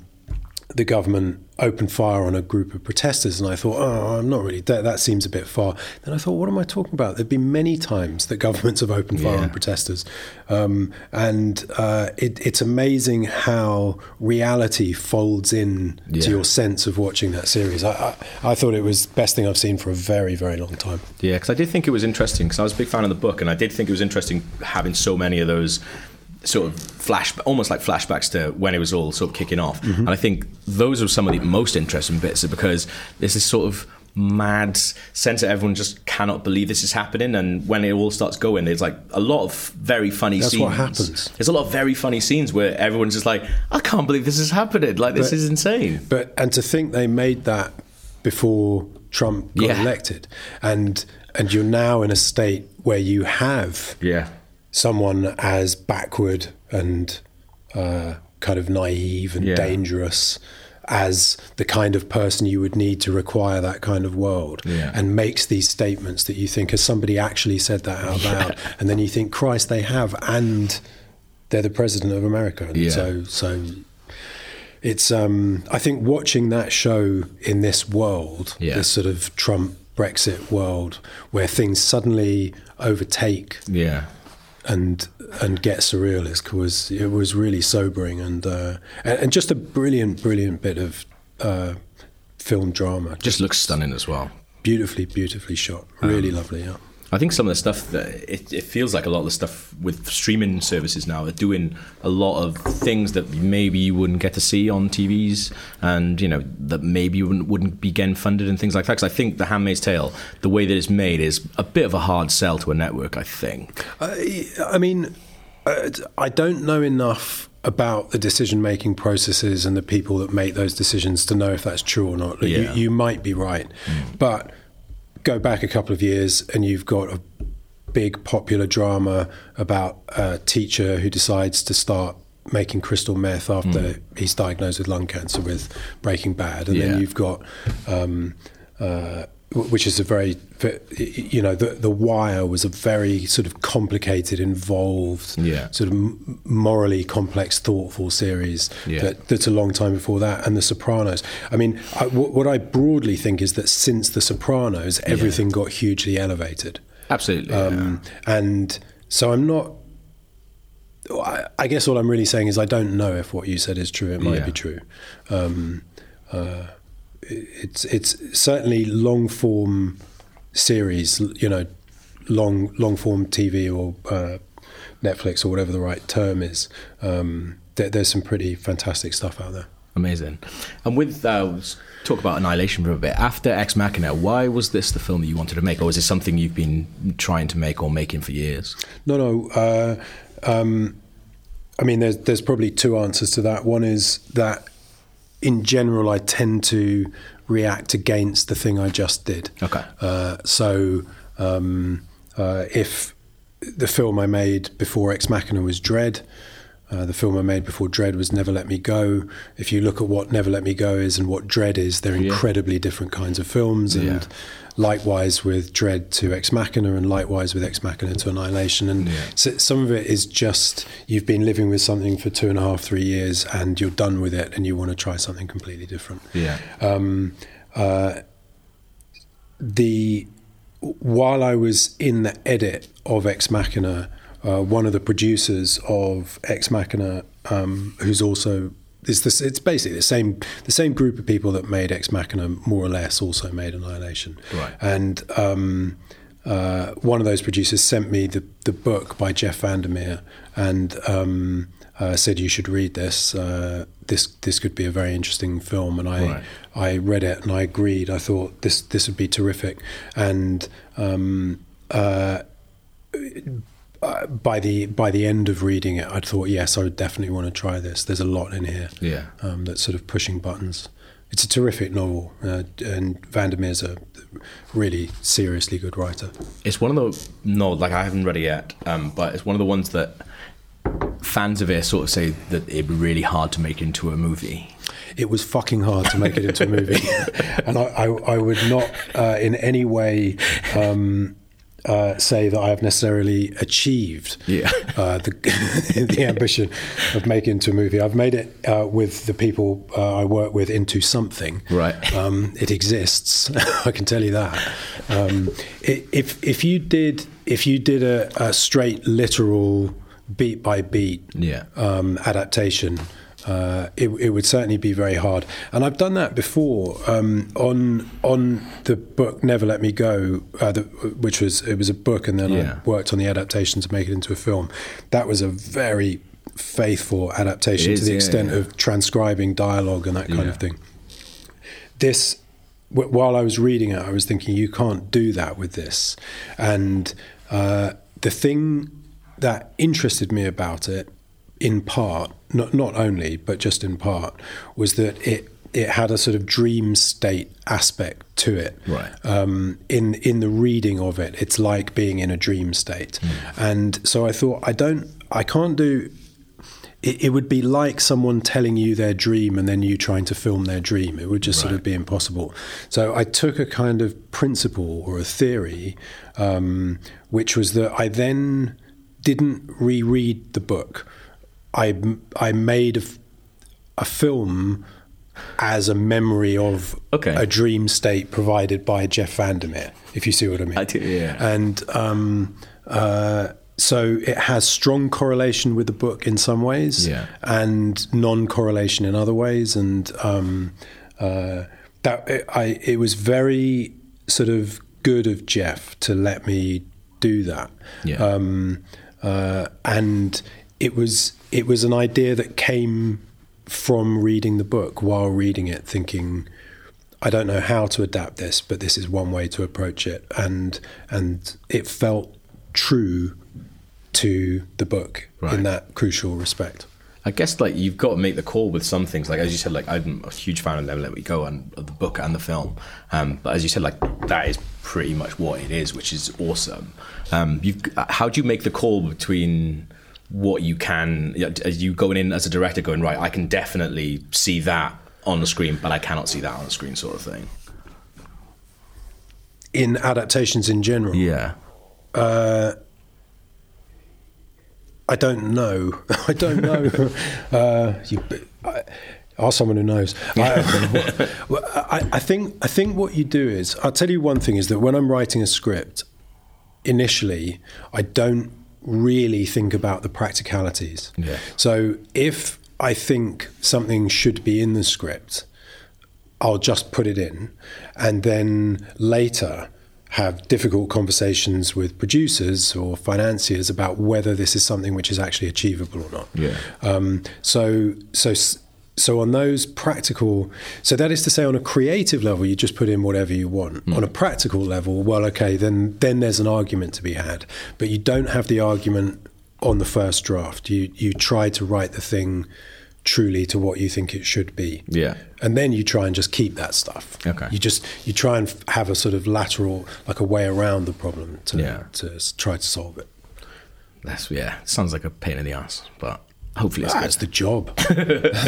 the government opened fire on a group of protesters, and I thought, oh, I'm not really. That, that seems a bit far. Then I thought, what am I talking about? There've been many times that governments have opened fire
Yeah.
on protesters, um, and uh, it, it's amazing how reality folds in
Yeah.
to your sense of watching that series. I, I, I thought it was the best thing I've seen for a very, very long time.
Yeah, because I did think it was interesting because I was a big fan of the book, and I did think it was interesting having so many of those sort of flash, almost like flashbacks to when it was all sort of kicking off. And I think those are some of the most interesting bits because there's this sort of mad sense that everyone just cannot believe this is happening and when it all starts going there's like a lot of very funny
That's
scenes
what happens.
there's a lot of very funny scenes where everyone's just like i can't believe this is happening like this
But-
is insane
But and to think they made that before Trump got
Yeah.
elected, and and you're now in a state where you have
yeah
someone as backward and uh, kind of naive and
Yeah.
dangerous as the kind of person you would need to require that kind of world
Yeah.
and makes these statements that you think has somebody actually said that out loud and then you think christ they have and they're the president of america and
Yeah.
so so it's um i think watching that show in this world
Yeah.
this sort of trump brexit world where things suddenly overtake
yeah
and and get surrealist was it was really sobering and uh, and, and just a brilliant brilliant bit of uh, film drama.
Just looks stunning as well.
Beautifully beautifully shot. Really lovely yeah
I think some of the stuff that it, it feels like a lot of the stuff with streaming services now are doing a lot of things that maybe you wouldn't get to see on TVs, and you know that maybe you wouldn't, wouldn't be getting funded and things like that. Because I think The Handmaid's Tale, the way that it's made, is a bit of a hard sell to a network. I think.
I, I mean uh, I don't know enough about the decision making processes and the people that make those decisions to know if that's true or not
Yeah.
you, you might be right but go back a couple of years and you've got a big popular drama about a teacher who decides to start making crystal meth after he's diagnosed with lung cancer with Breaking Bad, and
Yeah.
then you've got. Um, uh, which is a very, you know, the the Wire was a very sort of complicated, involved,
Yeah.
sort of morally complex, thoughtful series
Yeah.
that, that's a long time before that, and The Sopranos. I mean, I, what, what I broadly think is that since The Sopranos, everything got hugely elevated.
Absolutely.
Um, And so I'm not. I, I guess all I'm really saying is I don't know if what you said is true. It might
Yeah.
be true. Um, uh, it's it's certainly long form series. You know, long long form TV or uh, Netflix or whatever the right term is. Um, there, there's some pretty fantastic stuff out there.
Amazing. And with uh, let's talk about Annihilation for a bit. After Ex Machina, why was this the film that you wanted to make, or was it something you've been trying to make or making for years?
No, no. Uh, um, I mean, there's there's probably two answers to that. One is that in general, I tend to react against the thing I just did.
Okay.
Uh, so um, uh, if the film I made before Ex Machina was Dredd. Uh, the film I made before Dredd was Never Let Me Go. If you look at what Never Let Me Go is and what Dredd is, they're
Yeah.
incredibly different kinds of films. And
Yeah.
likewise with Dredd to Ex Machina, and likewise with Ex Machina to Annihilation. And
Yeah.
so some of it is just you've been living with something for two and a half, three years, and you're done with it, and you want to try something completely different.
Yeah.
Um, uh, the while I was in the edit of Ex Machina, uh, one of the producers of Ex Machina, um, who's also it's this, it's basically the same the same group of people that made Ex Machina more or less also made Annihilation,
Right.
And um, uh, one of those producers sent me the the book by Jeff Vandermeer and um, uh, said you should read this. Uh, this this could be a very interesting film, and I
Right.
I read it and I agreed. I thought this this would be terrific, and um, uh, by the by the end of reading it, I thought yes, I would definitely want to try this. There's a lot in here
Yeah.
um, that's sort of pushing buttons. it's a terrific novel, uh, and Vandermeer's a really seriously good writer.
It's one of the no, like I haven't read it yet, um, but it's one of the ones that fans of it sort of say that it'd be really hard to make into a movie.
It was fucking hard to make it into a movie, <laughs> and I, I, I would not uh, in any way. Um, uh, say that I have necessarily achieved
Yeah.
uh, the, <laughs> the ambition of making it into a movie. I've made it uh, with the people uh, I work with into something.
Right.
Um, it exists. <laughs> I can tell you that. Um, if if you did if you did a, a straight literal beat by beat
Yeah.
um, adaptation. Uh, it, it would certainly be very hard, and I've done that before um, on on the book Never Let Me Go, uh, the, which was it was a book, and then
Yeah.
I worked on the adaptation to make it into a film. That was a very faithful adaptation
It
to the
yeah,
extent
yeah.
of transcribing dialogue and that kind of thing. This, w- while I was reading it, I was thinking you can't do that with this, and uh, the thing that interested me about it, in part, not not only but just in part, was that it it had a sort of dream state aspect to it.
Right.
Um, in in the reading of it, it's like being in a dream state, and so I thought I don't, I can't do it, it would be like someone telling you their dream and then you trying to film their dream. It would just sort of be impossible. So I took a kind of principle or a theory, um, which was that I then didn't reread the book. I I made a film as a memory of
Okay.
a dream state provided by Jeff Vandermeer, if you see what I mean.
I do, yeah.
And um, uh, so it has strong correlation with the book in some ways,
Yeah.
and non-correlation in other ways. And um, uh, that it, I, it was very sort of good of Jeff to let me do that.
Yeah.
Um, uh, and it was it was an idea that came from reading the book while reading it, thinking. I don't know how to adapt this, but this is one way to approach it, and and it felt true to the book
Right.
in that crucial respect.
I guess like you've got to make the call with some things. Like as you said, like I'm a huge fan of Never Let Me Go and of the book and the film. Um, but as you said, like that is pretty much what it is, which is awesome. Um, you've how do you make the call between what you can? you As you going in as a director, going right, I can definitely see that on the screen, but I cannot see that on the screen, sort of thing.
In adaptations in general,
Yeah.
I don't know. <laughs> I don't know. <laughs> uh, you, I, ask someone who knows. <laughs> I, I, I think. I think what you do is. I'll tell you one thing is that when I'm writing a script, initially I don't really think about the practicalities.
Yeah.
So if I think something should be in the script, I'll just put it in, and then later have difficult conversations with producers or financiers about whether this is something which is actually achievable or not.
Yeah.
Um, so so so on those practical, so that is to say, on a creative level, you just put in whatever you want. Hmm. On a practical level, well, okay, then then there's an argument to be had, but you don't have the argument on the first draft. You you try to write the thing truly to what you think it should be.
Yeah.
And then you try and just keep that stuff.
Okay.
You just you try and f- have a sort of lateral, like a way around the problem to
Yeah.
to s- try to solve it.
That's yeah. Sounds like a pain in the ass, but hopefully it's
That's
good.
the job. <laughs>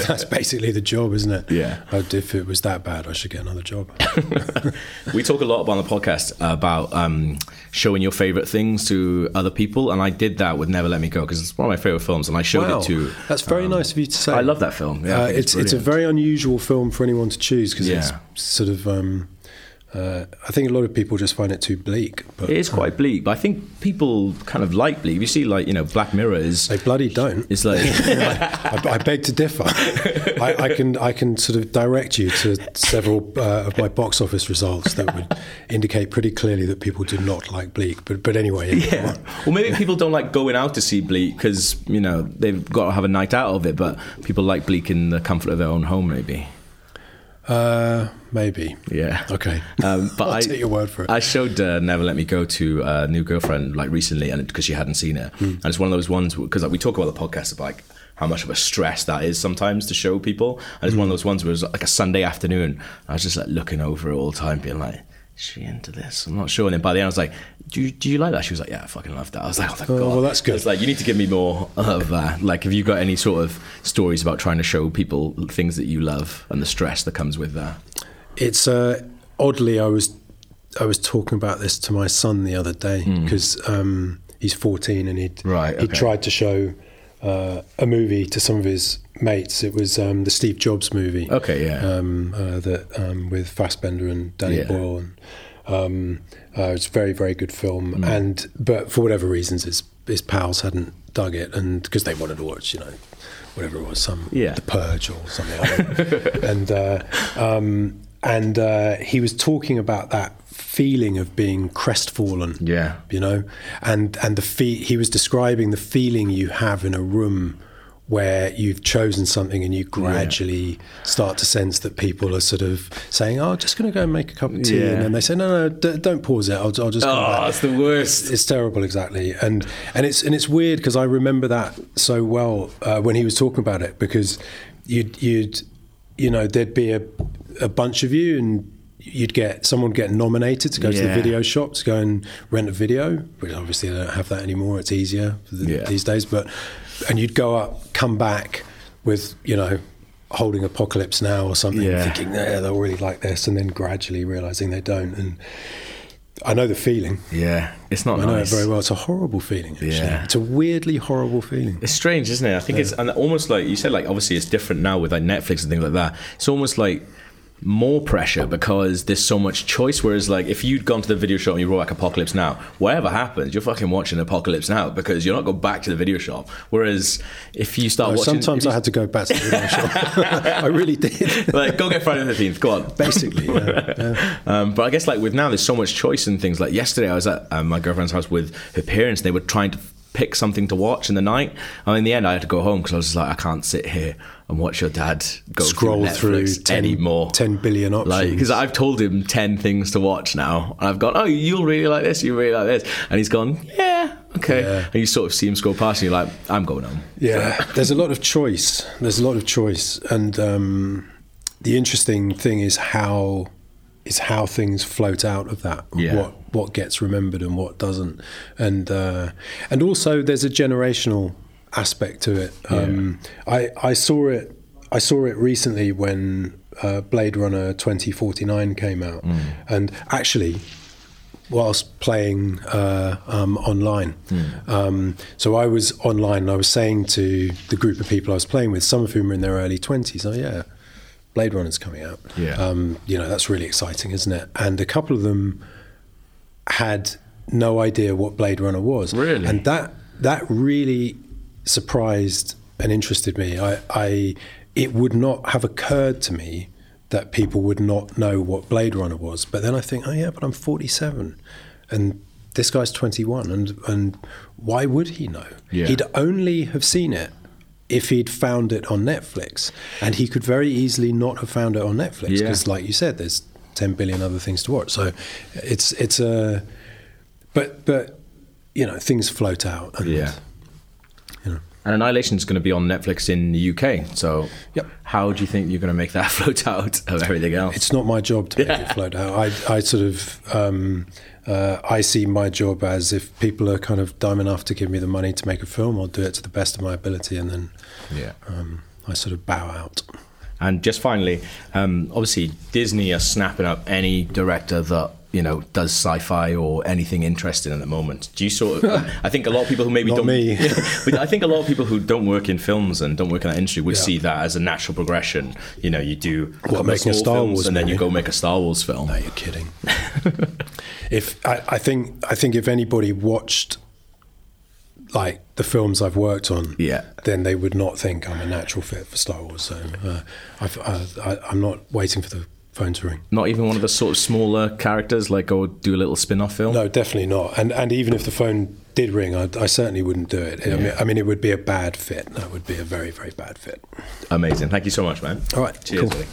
That's basically the job, isn't it?
Yeah.
If it was that bad, I should get another job. <laughs>
We talk a lot on the podcast about um, showing your favorite things to other people, and I did that with Never Let Me Go because it's one of my favorite films, and I showed
wow,
it to.
that's very nice of you to say.
I love that film. Yeah,
uh,
think
it's it's a very unusual film for anyone to choose because
Yeah.
it's sort of. Um, uh, I think a lot of people just find it too bleak, but
It is quite bleak, but I think people kind of like bleak. You see, like you know, Black Mirror is.
they bloody don't.
It's like <laughs>
I, I beg to differ. I, I can I can sort of direct you to several uh, of my box office results that would indicate pretty clearly that people do not like Bleak. But but anyway,
yeah. Well, maybe people don't like going out to see Bleak because you know they've got to have a night out of it, but people like Bleak in the comfort of their own home, maybe.
Uh, maybe.
Yeah.
Okay.
Um, <laughs> but
I'll
I
take your word for it.
I showed uh, Never Let Me Go to a new girlfriend like recently, and because she hadn't seen it,
Hmm.
and it's one of those ones because like, we talk about the podcast about like how much of a stress that is sometimes to show people. And it's one of those ones where it was like a Sunday afternoon. I was just like looking over it all the time, being like, she into this? I'm not sure. And then by the end, I was like, do you, do you like that? She was like, yeah, I fucking love that. I was like, oh, thank
Oh,
God.
well, that's good.
It's like, you need to give me more of that. Like, have you got any sort of stories about trying to show people things that you love and the stress that comes with that?
It's uh, oddly, I was I was talking about this to my son the other day because um, he's 14 and he
Hmm. Right,
he
okay.
tried to show uh, a movie to some of his mates. It was um, the Steve Jobs movie.
Okay, yeah.
Um, uh, that um, with Fassbender and Danny
Yeah.
Boyle. And, um, uh, it's a very very good film.
Hmm.
And but for whatever reasons, his his pals hadn't dug it, and because they wanted to watch, you know. Whatever it was, some
Yeah.
The Purge or something. Don't <laughs> and uh, um, and uh, he was talking about that feeling of being crestfallen.
Yeah.
you know, and and the fe- he was describing the feeling you have in a room where you've chosen something and you gradually start to sense that people are sort of saying, "Oh, I'm just going to go and make a cup of tea,"
Yeah.
and then they say, "No, no, d- don't pause it. I'll, I'll just."
Oh, it's the worst.
It's terrible, exactly, and and it's and it's weird because I remember that so well uh, when he was talking about it because you'd you'd you know there'd be a a bunch of you and you'd get someone would get nominated to go to the video shop to go and rent a video, which obviously they don't have that anymore. It's easier for the,
Yeah.
these days, but and you'd go up, come back with you know. Holding Apocalypse Now or something,
Yeah.
thinking, yeah, they'll really like this, and then gradually realizing they don't. And I know the feeling.
Yeah, it's not
I know it very well. It's a horrible feeling. Actually.
Yeah.
It's a weirdly horrible feeling.
It's strange, isn't it? I think it's and almost like you said, like obviously it's different now with like Netflix and things like that. It's almost like more pressure because there's so much choice. Whereas like if you'd gone to the video shop and you wrote like Apocalypse Now, whatever happens, you're fucking watching Apocalypse Now because you're not going back to the video shop. Whereas if you start
Oh,
watching,
sometimes I
you-
had to go back to the video shop. <laughs> I really did. <laughs>
like go get Friday the Thirteenth. Go on.
Basically, yeah, yeah. <laughs>
Um, but I guess like with now, there's so much choice and things. Like yesterday, I was at um, my girlfriend's house with her parents. They were trying to pick something to watch in the night. And in the end, I had to go home because I was just like, I can't sit here and watch your dad go
Scroll
through,
through 10
anymore.
10 billion
Like,
options.
because I've told him ten things to watch now, and I've gone, oh, you'll really like this, you really like this, and he's gone, yeah, okay.
Yeah.
And you sort of see him scroll past, and you're like, I'm going home.
Yeah, there's a lot of choice. There's a lot of choice, and um, the interesting thing is how is how things float out of that.
Yeah.
What what gets remembered and what doesn't, and uh, and also there's a generational aspect to it. Um, I I saw it I saw it recently when uh, Blade Runner 2049 came out, and actually whilst playing uh, um, online. Um, so I was online and I was saying to the group of people I was playing with, some of whom are in their early 20s, oh, yeah, Blade Runner's coming out.
Yeah.
Um, you know, that's really exciting, isn't it? And a couple of them had no idea what Blade Runner was.
Really?
And that, that really surprised and interested me. I, I, it would not have occurred to me that people would not know what Blade Runner was. But then I think, oh yeah, but I'm 47, and this guy's 21, and and why would he know?
Yeah.
He'd only have seen it if he'd found it on Netflix, and he could very easily not have found it on Netflix
Yeah.
because, like you said, there's 10 billion other things to watch. So it's it's a, but but you know things float out. And,
Yeah.
You know.
And Annihilation is going to be on Netflix in the UK. So,
Yep.
how do you think you're going to make that <laughs> float out of everything else?
It's not my job to make it <laughs> float out. I, I sort of, um, uh, I see my job as if people are kind of dumb enough to give me the money to make a film, I'll do it to the best of my ability, and then
yeah.
um, I sort of bow out.
And just finally, um, obviously Disney are snapping up any director that you know does sci-fi or anything interesting at the moment. Do you sort of? <laughs> I think a lot of people who maybe
Not
don't.
me. <laughs>
But I think a lot of people who don't work in films and don't work in that industry would
Yeah.
see that as a natural progression. You know, you do couple
making a Star Wars
and then you go make a Star Wars film.
No, you're kidding. if I, I think, I think if anybody watched like the films I've worked on,
Yeah.
then they would not think I'm a natural fit for Star Wars. So uh, I've, I, I, I'm not waiting for the phone to ring.
Not even one of the sort of smaller characters, like go do a little spin-off film.
No, definitely not. And and even if the phone did ring, I, I certainly wouldn't do it. I, mean, I mean, it would be a bad fit. That would be a very, very bad fit.
Amazing. Thank you so much, man.
All right,
Cheers.
cool.
buddy.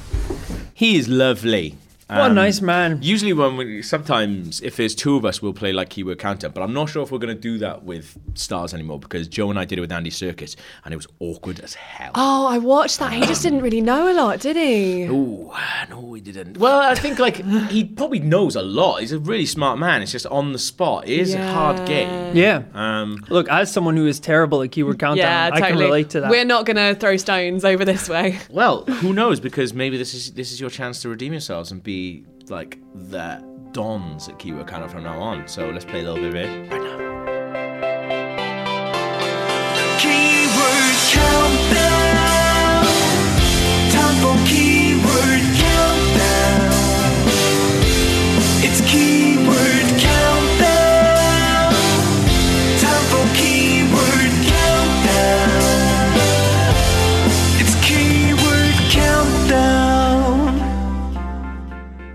He is lovely.
What a
Um,
nice man.
Usually, when we sometimes if there's two of us, we'll play like keyword counter. But I'm not sure if we're going to do that with stars anymore because Joe and I did it with Andy Serkis, and it was awkward as hell.
Oh, I watched that. He just didn't really know a lot, did he?
Oh no, he didn't. Well, I think like he probably knows a lot. He's a really smart man. It's just on the spot. It is a hard game.
Yeah.
Um,
Look, as someone who is terrible at keyword counter,
Yeah,
I
totally.
can relate to that.
We're not going to throw stones over this way.
well, who knows? Because maybe this is this is your chance to redeem yourselves and be like the dons at keyword counter from now on. So let's play a little bit of it right now.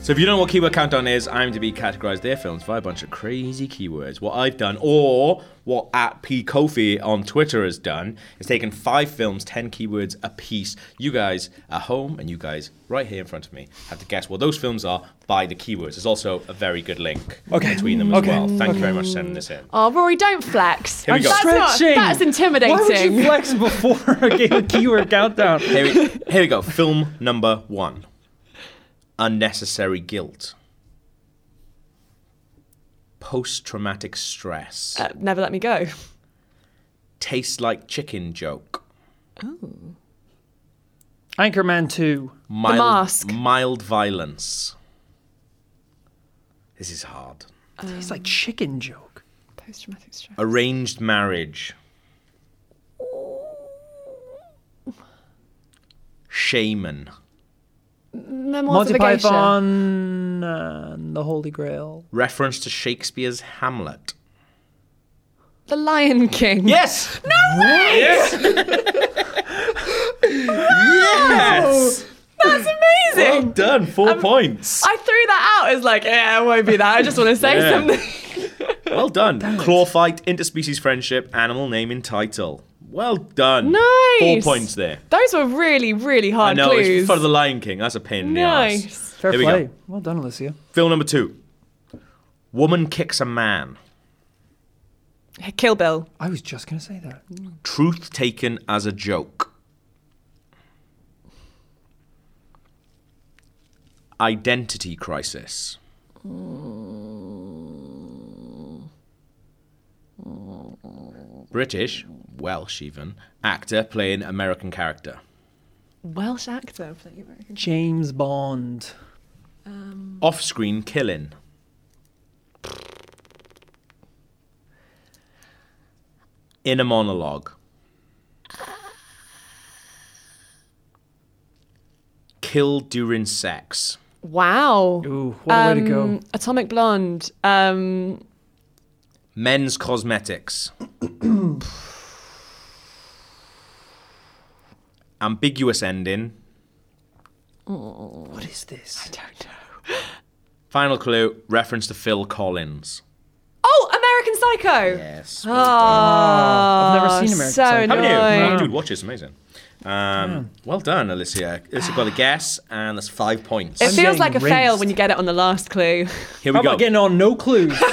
So if you don't know what keyword countdown is, IMDb categorized their films by a bunch of crazy keywords. What I've done, or what at P Kofi on Twitter has done, is taken five films, ten keywords a piece. You guys at home and you guys right here in front of me have to guess what those films are by the keywords. There's also a very good link
Okay.
between them as
Okay.
well. Thank you very much for sending this in.
Oh, Rory, don't flex.
Here we go.
That's, not, that's intimidating.
Why would you flex before a <laughs> game of keyword countdown?
Here we, here we go. Film number one Unnecessary Guilt. Post traumatic stress.
Uh, never let me go.
Tastes like chicken joke.
Anchorman 2.
Mild,
Mask.
Mild violence. This is hard.
It's like chicken joke.
Post traumatic stress.
Arranged marriage. Shaman.
Memoirs
Monty
of a Geisha.
Python and the Holy Grail.
Reference to Shakespeare's Hamlet.
The Lion King.
Yes! No way! Yes! <laughs> yes!
That's amazing.
Well done. Four um, points.
I threw that out as like, yeah, it won't be that. I just want to say
Yeah.
something.
Well done. Claw fight, interspecies friendship, animal name and title. Well done.
Nice.
Four points there.
Those were really, really hard
I
hard
know,
clues.
it's for the Lion King. That's a pain in the ass.
nice.
Fair
Here we
play.
go.
Well done, Alicia.
Film number two. Woman kicks a man.
Kill Bill.
I was just going to say that.
Truth taken as a joke. Identity crisis. British, Welsh even, actor playing American character.
Welsh actor. playing American.
James Bond.
Off screen killing. In a monologue. Killed during sex.
Wow.
Ooh, what a way to go.
Um, Atomic Blonde. Um,
Men's cosmetics. <clears throat> Ambiguous ending.
What is this?
I don't know.
Final clue reference to Phil Collins.
Oh, American Psycho.
Yes.
Oh,
I've never seen American
so
Psycho.
Haven't you?
annoying.
Oh, dude, watch it. It's amazing. Um, well done, Alicia. Alicia got a guess, and that's five points.
It
I'm
feels
getting
like a fail when you get it on the last clue.
Here
How
we go.
about getting on no clues? <laughs>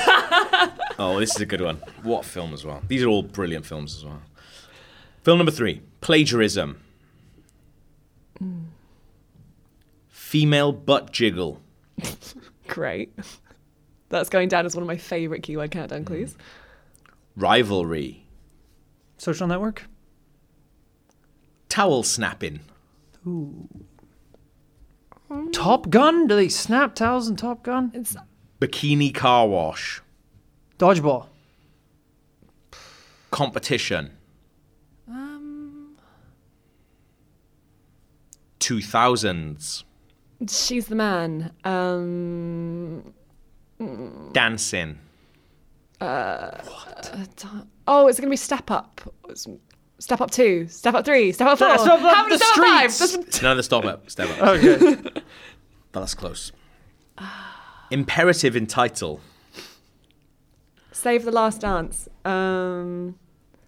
Oh, this is a good one. What film as well? These are all brilliant films as well. Film number three plagiarism. Female butt jiggle.
Great. That's going down as one of my favourite keyword countdown clues.
Rivalry.
Social network?
Towel snapping. Ooh.
Top Gun? Do they snap towels in Top Gun?
It's
Bikini car wash.
Dodgeball.
Competition.
um,
2000s.
She's the man. Um,
Dancing.
uh, t- oh, it's going to be Step Up. It's Step Up Two, Step Up Three, Step Up Four.
Step Up
How many
the
Step Up Five?
streets.
That's-
Another stop up. Step up.
Okay. <laughs>
But that's close. Imperative in title.
Save the Last Dance. Um,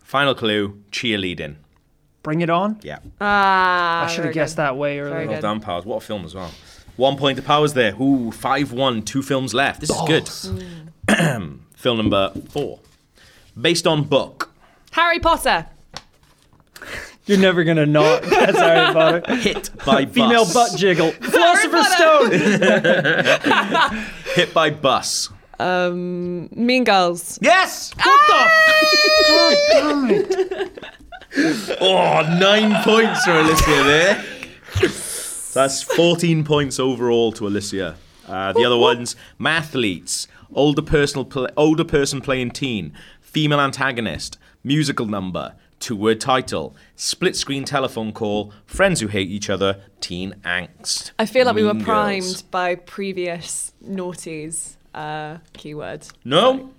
Final clue cheerleading.
Bring it on.
Yeah.
ah,
I should have guessed
good.
that way earlier.
Well done, pals. What a film as well. One point to powers there. Ooh, 5 1, two films left. This is good. <clears throat> Film number four. Based on book.
Harry Potter. <laughs>
You're never gonna not <laughs> guess Harry Potter.
Hit by <laughs>
Female butt jiggle. Philosopher's Stone.
Hit by bus.
Um, mean Girls.
Yes!
God damn it.
Oh, nine points for Alicia there. That's 14 points overall to Alicia. Uh, the other ones, mathletes, older personal pl- older person playing teen, female antagonist, musical number, two-word title, split screen telephone call, friends who hate each other, teen angst.
I feel like we were
Mean
primed
Girls.
by previous naughties uh, keywords.
No?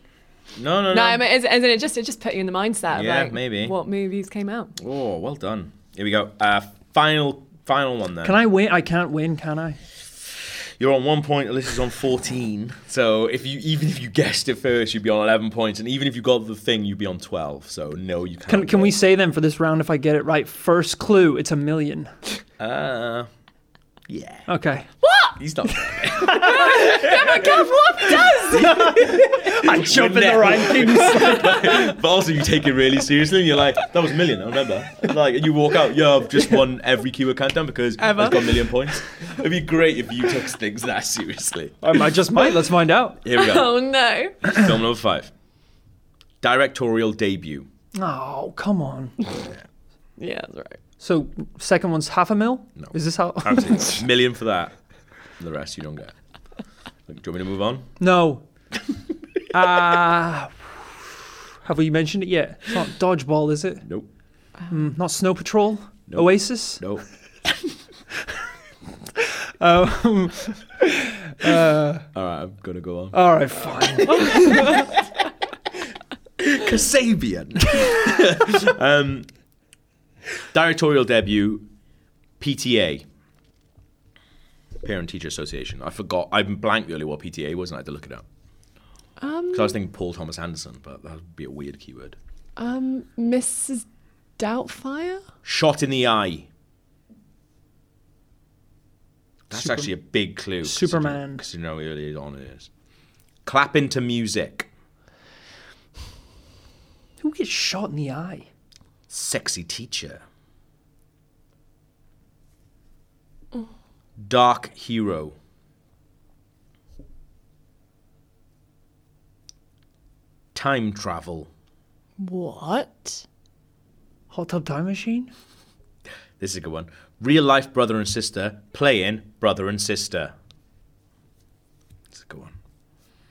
No, no, no.
No, I mean, as, as in it just it just put you in the mindset. of,
Yeah,
like,
maybe.
What movies came out?
Oh, well done. Here we go. Uh, final final one then.
Can I win? I can't win, can I?
You're on one point. Alyssa's on fourteen. So if you even if you guessed it first, you'd be on eleven points, and even if you got the thing, you'd be on twelve. So no, you can't.
Can, can
win.
we say then for this round, if I get it right, first clue, it's a million.
Uh, yeah.
Okay. What?
He's not. <laughs> <laughs>
I jump in the rankings. <laughs>
but also, you take it really seriously, and you're like, "That was a million. I remember." Like, and you walk out, "Yeah, I've just won every keyword countdown because
Ever.
I've got a million points." It'd be great if you took things that seriously.
I just might. Let's find out.
Here we go.
Oh no!
Film number five. Directorial debut.
Oh, come on.
yeah, that's right.
So, second one's half a mil?
No.
Is this how? <laughs>
Absolutely. <laughs> million for that. The rest you don't get. Do you want me to move on?
No. <laughs> Uh, have we mentioned it yet? It's not Dodgeball, is it?
Nope.
Mm, not Snow Patrol?
Nope.
Oasis?
Nope.
Um, uh,
All right, I'm gonna go on.
all right, fine.
Kasabian. um, directorial debut, PTA. Parent Teacher Association. I forgot. I blanked earlier what PTA was, and I had to look it up.
Um,
Because I was thinking Paul Thomas Anderson, but that would be a weird keyword.
um, Mrs. Doubtfire.
Shot in the eye. That's
Super-
actually a big clue.
Superman.
Because you know how early on it is. Clap into music.
Who gets shot in the eye?
Sexy teacher. Dark hero. Time travel.
What?
Hot Tub Time Machine?
This is a good one. Real life brother and sister playing brother and sister. It's a good one.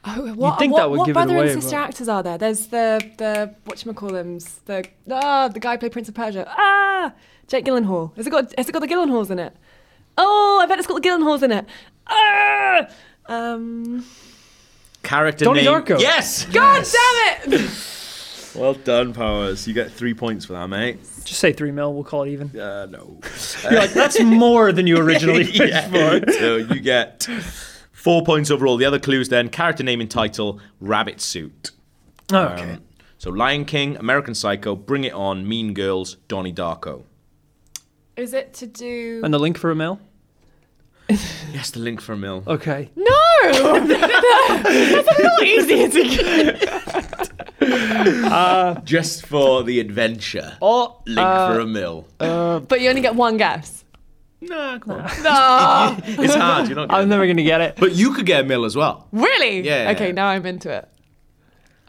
Oh, what,
think
what,
that would
what
give it
brother
away,
and sister
but-
actors are there? There's the the whatchamacallums, the ah the guy who played Prince of Persia. Ah, Jake Gyllenhaal. Has it got has it got the Gyllenhaals in it? Oh, I bet it's got the Gyllenhaals in it. Ah, um,
Character
Donnie
name.
Darko.
Yes.
God damn it! <laughs>
Well done, Powers. You get three points for that, mate.
Just say three mil, we'll call it even.
Uh, no. <laughs>
You're like, that's more than you originally pitched <laughs>
yeah.
for.
So you get four points overall. The other clues then character name and title, Rabbit Suit.
Okay.
Um, so Lion King, American Psycho, Bring It On, Mean Girls, Donnie Darko.
Is it to do?
and the link for a mill? <laughs>
Yes, the link for a mill.
Okay.
No, <laughs> that's not easier to get. <laughs>
Just for the adventure.
Oh,
Link
uh,
for a mill.
But you only get one guess.
Nah, come on.
No, <laughs>
it's hard. You're not.
I'm never going to get it.
But you could get a mill as well.
really?
Yeah.
Okay, now I'm into it.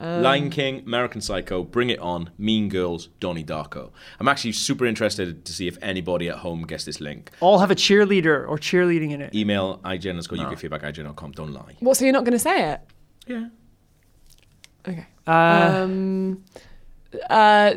Um,
Lion King, American Psycho, Bring It On, Mean Girls, Donnie Darko. I'm actually super interested to see if anybody at home gets this link.
All have a cheerleader or cheerleading in it.
Email IGN underscore UK feedback IGN.com. Don't lie.
What? So you're not going to say it?
Yeah.
Okay.
Uh,
Um, uh,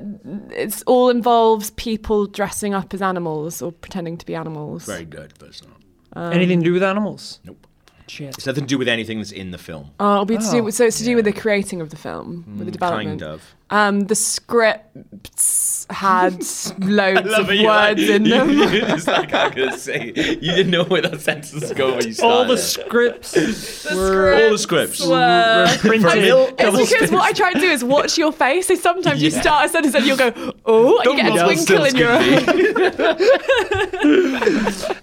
it's all involves people dressing up as animals or pretending to be animals.
Very good, but it's not.
anything to do with animals?
Nope.
Shit.
It's nothing to do with anything that's in the film.
Oh, it'll be to do
Oh.
with, so it's to do with the creating of the film, with the development.
Kind of.
Um, the scripts had <laughs> loads of
it, you're like-
words in <laughs> them. <laughs>
it's like I'm gonna say. You didn't know where that sentence was going when you started.
All the scripts were
All the scripts.
were-
were printed.
Hill-
It's because what I try to do is watch your face. So sometimes you start a sentence and you'll go, oh, and you get a twinkle in your eye.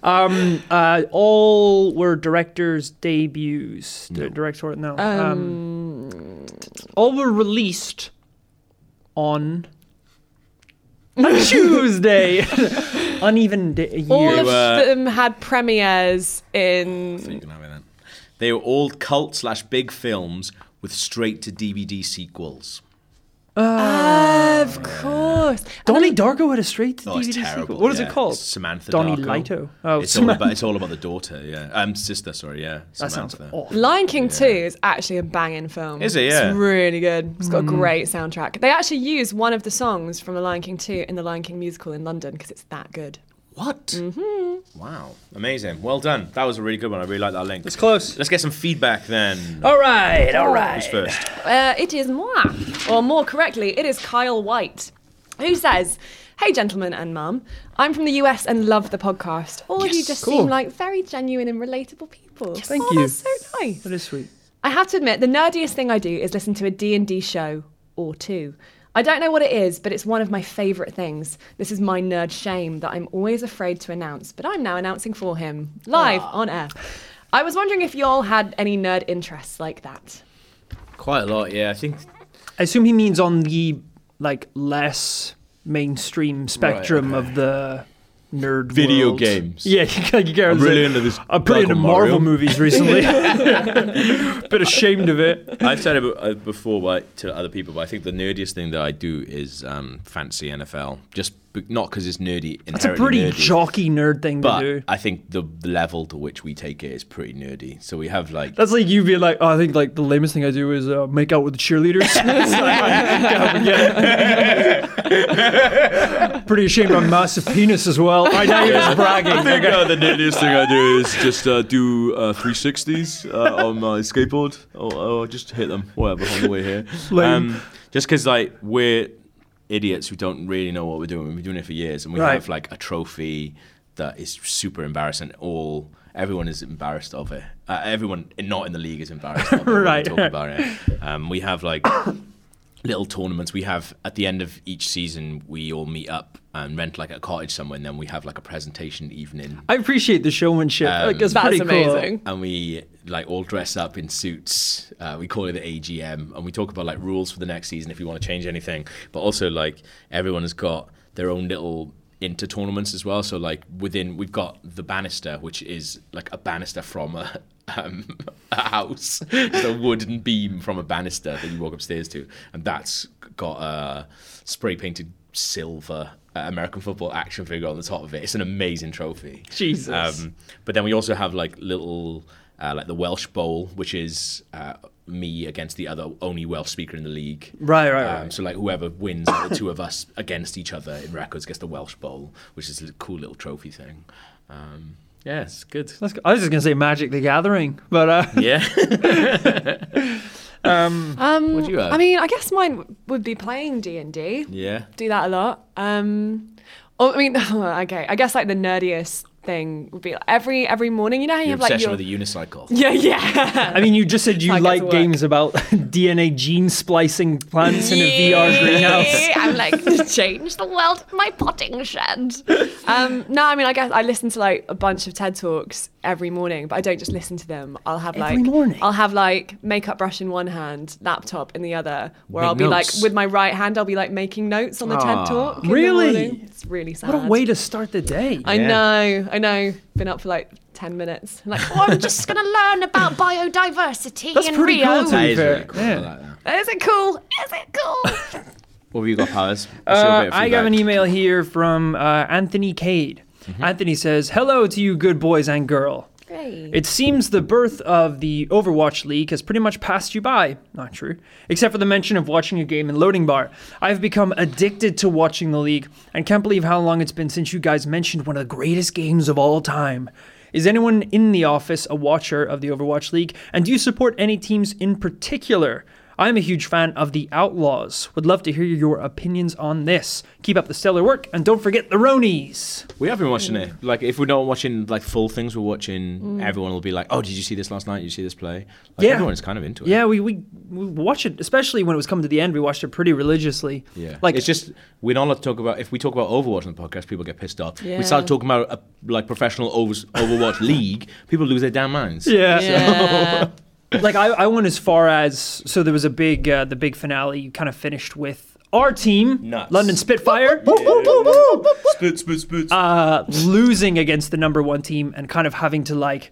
Um, uh, all were directors' debuts. The director, no. Um, all were released on a <laughs> Tuesday. <laughs> Uneven day,
All of
were-
them had premieres in.
You can have it then. They were all cult slash big films with straight to DVD sequels.
Of course.
Donnie Darko had a straight to
Oh, it's
DVD
terrible.
sequel. What is
yeah.
it called?
It's Samantha
Donnie
Darko.
Lito. Oh,
it's all about it's all about the daughter. Yeah, um, sister. Sorry, yeah.
That sounds awful.
Lion King 2 is actually a banging film.
Is it? Yeah.
It's really good. It's got a great soundtrack. They actually use one of the songs from The Lion King 2 in the Lion King musical in London because it's that good.
What? Mm-hmm. Wow, amazing. Well done. That was a really good one. I really like that link.
It's close.
Let's get some feedback then.
All right, all right.
Who's first?
Uh, it is moi, or more correctly, it is Kyle White, who says, Hey, gentlemen and mum, I'm from the US and love the podcast. All of you just
Cool.
seem like very genuine and relatable people.
Thank
oh,
you.
That's so nice.
That is sweet.
I have to admit, the nerdiest thing I do is listen to a D&D show or two. I don't know what it is, but it's one of my favourite things. This is my nerd shame that I'm always afraid to announce, but I'm now announcing for him, live ah. on air. I was wondering if y'all had any nerd interests like that.
Quite a lot. Yeah, I think.
I assume he means on the like less mainstream spectrum
okay.
of the nerd
Video
world.
games.
Yeah, <laughs> you you
I'm really into this
I'm pretty into Marvel
Mario.
movies recently. <laughs> Bit ashamed of it.
I've said it uh, before but to other people, but I think the nerdiest thing that I do is um, fancy NFL. Just b- not because it's nerdy.
That's a pretty
nerdy,
jockey nerd thing
But
to do.
I think the level to which we take it is pretty nerdy. So we have like
That's like you being like, oh, I think like the lamest thing I do is uh, make out with the cheerleaders. <laughs> It's like, yeah, <laughs> yeah. Pretty ashamed of my massive penis as well. I know <laughs> you're just bragging.
I think uh, the nerdiest thing I do is just uh, do uh, 360s uh, on my skateboard, or, or just hit them, whatever, on the way here.
Lame.
Um, just because like we're idiots who don't really know what we're doing. We've been doing it for years, and we
Right.
have like a trophy that is super embarrassing. All everyone is embarrassed of it. Uh, everyone not in the league is embarrassed of it. <laughs>
Right.
talk about it. Um, we have like little tournaments. We have at the end of each season, we all meet up and rent like a cottage somewhere, and then we have like a presentation evening.
I appreciate the showmanship.
Um,
like, it's
That's
pretty cool.
and we like all dress up in suits. Uh, we call it the AGM, and we talk about like rules for the next season if you want to change anything. But also like everyone has got their own little inter tournaments as well. So like within we've got the banister, which is like a banister from a. <laughs> Um, a house, just a wooden beam from a banister that you walk upstairs to, and that's got a spray painted silver uh, American football action figure on the top of it. It's an amazing trophy.
Jesus.
Um, but then we also have like little, uh, like the Welsh Bowl, which is uh, me against the other only Welsh speaker in the league.
Right, right,
Um,
right.
so like whoever wins, like, the two of us against each other in records gets the Welsh Bowl, which is a cool little trophy thing. Um, yeah, it's good.
That's. I was just gonna say Magic the Gathering, but uh,
Yeah. <laughs> <laughs>
um,
Um,
What do you have?
I mean, I guess mine w- would be playing D and D.
yeah.
Do that a lot. Um, oh, I mean, <laughs> okay. I guess like the nerdiest thing would be like, every every morning. You know how you
Your
have like
obsession
your
with the unicycle. <laughs>
yeah yeah.
I mean, you just said you
I
like games about <laughs> DNA gene splicing plants in a VR greenhouse.
I'm like to change the world my potting shed. Um, no, I mean I guess I listen to like a bunch of TED talks every morning, but I don't just listen to them. I'll have like
morning?
I'll have like makeup brush in one hand, laptop in the other, where
Make
I'll be
notes.
like with my right hand I'll be like making notes on the
Ah.
TED talk.
Really?
It's really sad.
What a way to start the day.
I
Yeah.
know, I know. Been up for like ten minutes. I'm like, oh, I'm just <laughs> gonna learn about biodiversity
That's
in
pretty
Rio.
cool to
That
be
is
fair.
really cool. I
Yeah.
like that.
Is it cool? Is it cool? <laughs>
What have you got, Powers?
Uh, I got an email here from uh, Anthony Cade. Mm-hmm. Anthony says, Hello to you, good boys and girl.
Great.
It seems the birth of the Overwatch League has pretty much passed you by. Not true. Except for the mention of watching a game in loading bar. I've become addicted to watching the league and can't believe how long it's been since you guys mentioned one of the greatest games of all time. Is anyone in the office a watcher of the Overwatch League? And do you support any teams in particular? I'm a huge fan of the Outlaws. Would love to hear your opinions on this. Keep up the stellar work, and don't forget the Ronies.
We have been watching it. Mm. Like, if we're not watching like full things, we're watching. Mm. Everyone will be like, "Oh, did you see this last night? Did you see this play?" Like,
Yeah.
everyone's kind of into it.
Yeah, we, we we watch it, especially when it was coming to the end. We watched it pretty religiously.
Yeah,
like
it's just we're not allowed to talk about. If we talk about Overwatch on the podcast, people get pissed off.
Yeah.
We start talking about a like professional over, Overwatch <laughs> league, people lose their damn minds.
yeah.
Yeah. <laughs>
like I, I went as far as so there was a big uh, the big finale you kind of finished with our team
Nuts.
London Spitfire
Spit, spit, spit.
uh, losing against the number one team and kind of having to like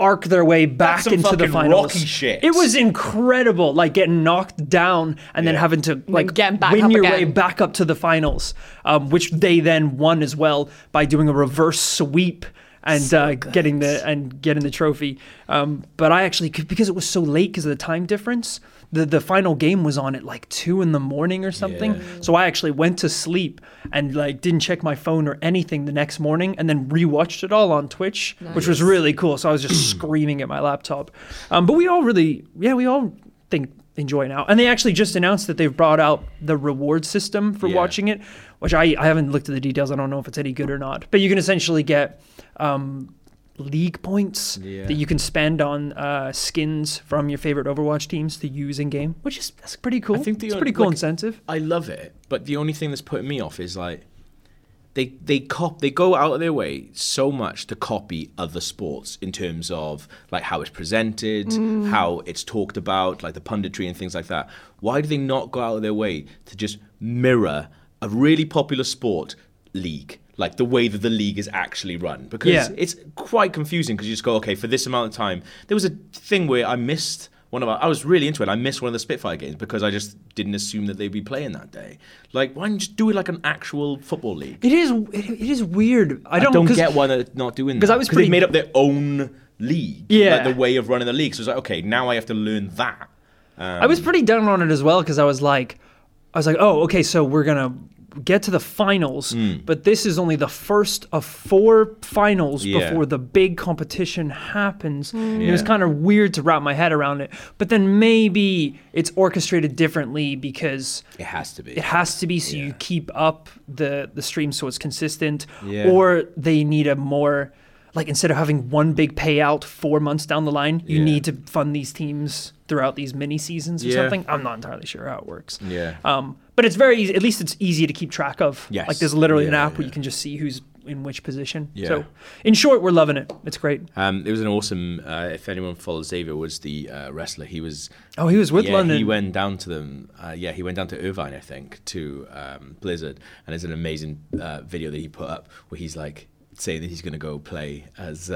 arc their way back
some
into the
fucking
finals.
Rocky shit.
It was incredible, like getting knocked down and then having to like
getting back
win
up
your way
again.
back up to the finals, um, which they then won as well by doing a reverse sweep and uh, getting the and getting the trophy. Um, but I actually because it was so late because of the time difference. The, the final game was on at like two in the morning or something.
Yeah.
So I actually went to sleep and like didn't check my phone or anything the next morning, and then rewatched it all on Twitch, which was really cool. So I was just <clears throat> screaming at my laptop. Um, but we all really, yeah, we all think enjoy now. And they actually just announced that they've brought out the reward system for
Yeah.
watching it, which I I haven't looked at the details. I don't know if it's any good or not. But you can essentially get. Um, league points
Yeah.
that you can spend on uh, skins from your favorite Overwatch teams to use in game, which is that's pretty cool.
I think the
it's a pretty cool
like-
incentive.
I love it, but the only thing that's putting me off is like they they cop they go out of their way so much to copy other sports in terms of like how it's presented, how it's talked about, like the punditry and things like that. Why do they not go out of their way to just mirror a really popular sport league? Like the way that the league is actually run, because
Yeah.
it's quite confusing. Because you just go, okay, for this amount of time, there was a thing where I missed one of our, I was really into it. I missed one of the Spitfire games because I just didn't assume that they'd be playing that day. Like, why don't you just do it like an actual football league?
It is it, it is weird. I
I
don't,
don't,
'cause-
get why they're not doing that.
'cause I was
they
pretty-
made up their own league.
Yeah.
like the way of running the league. So it's like, okay, now I have to learn that. Um,
I was pretty down on it as well because I was like, I was like, oh, okay, so we're gonna get to the finals,
Hmm.
but this is only the first of four finals
Yeah.
before the big competition happens. And It was kind of weird to wrap my head around it, but then maybe it's orchestrated differently because
It has to be.
it has to be so you keep up the the stream so it's consistent
Yeah.
or they need a more like instead of having one big payout four months down the line you
Yeah.
need to fund these teams throughout these mini seasons or
Yeah.
something i'm not entirely sure how it works
Yeah.
um, but it's very easy at least it's easy to keep track of
Yes.
like there's literally an
Yeah,
app where you can just see who's in which position
Yeah.
so in short we're loving it it's great
Um, it was an awesome. Uh, if anyone follows Xavier, was the uh, wrestler. He was.
oh he was with
yeah,
london
He went down to them. Uh, yeah, he went down to Irvine, I think, to um, Blizzard, and there's an amazing uh, video that he put up where he's like saying that he's going to go play as.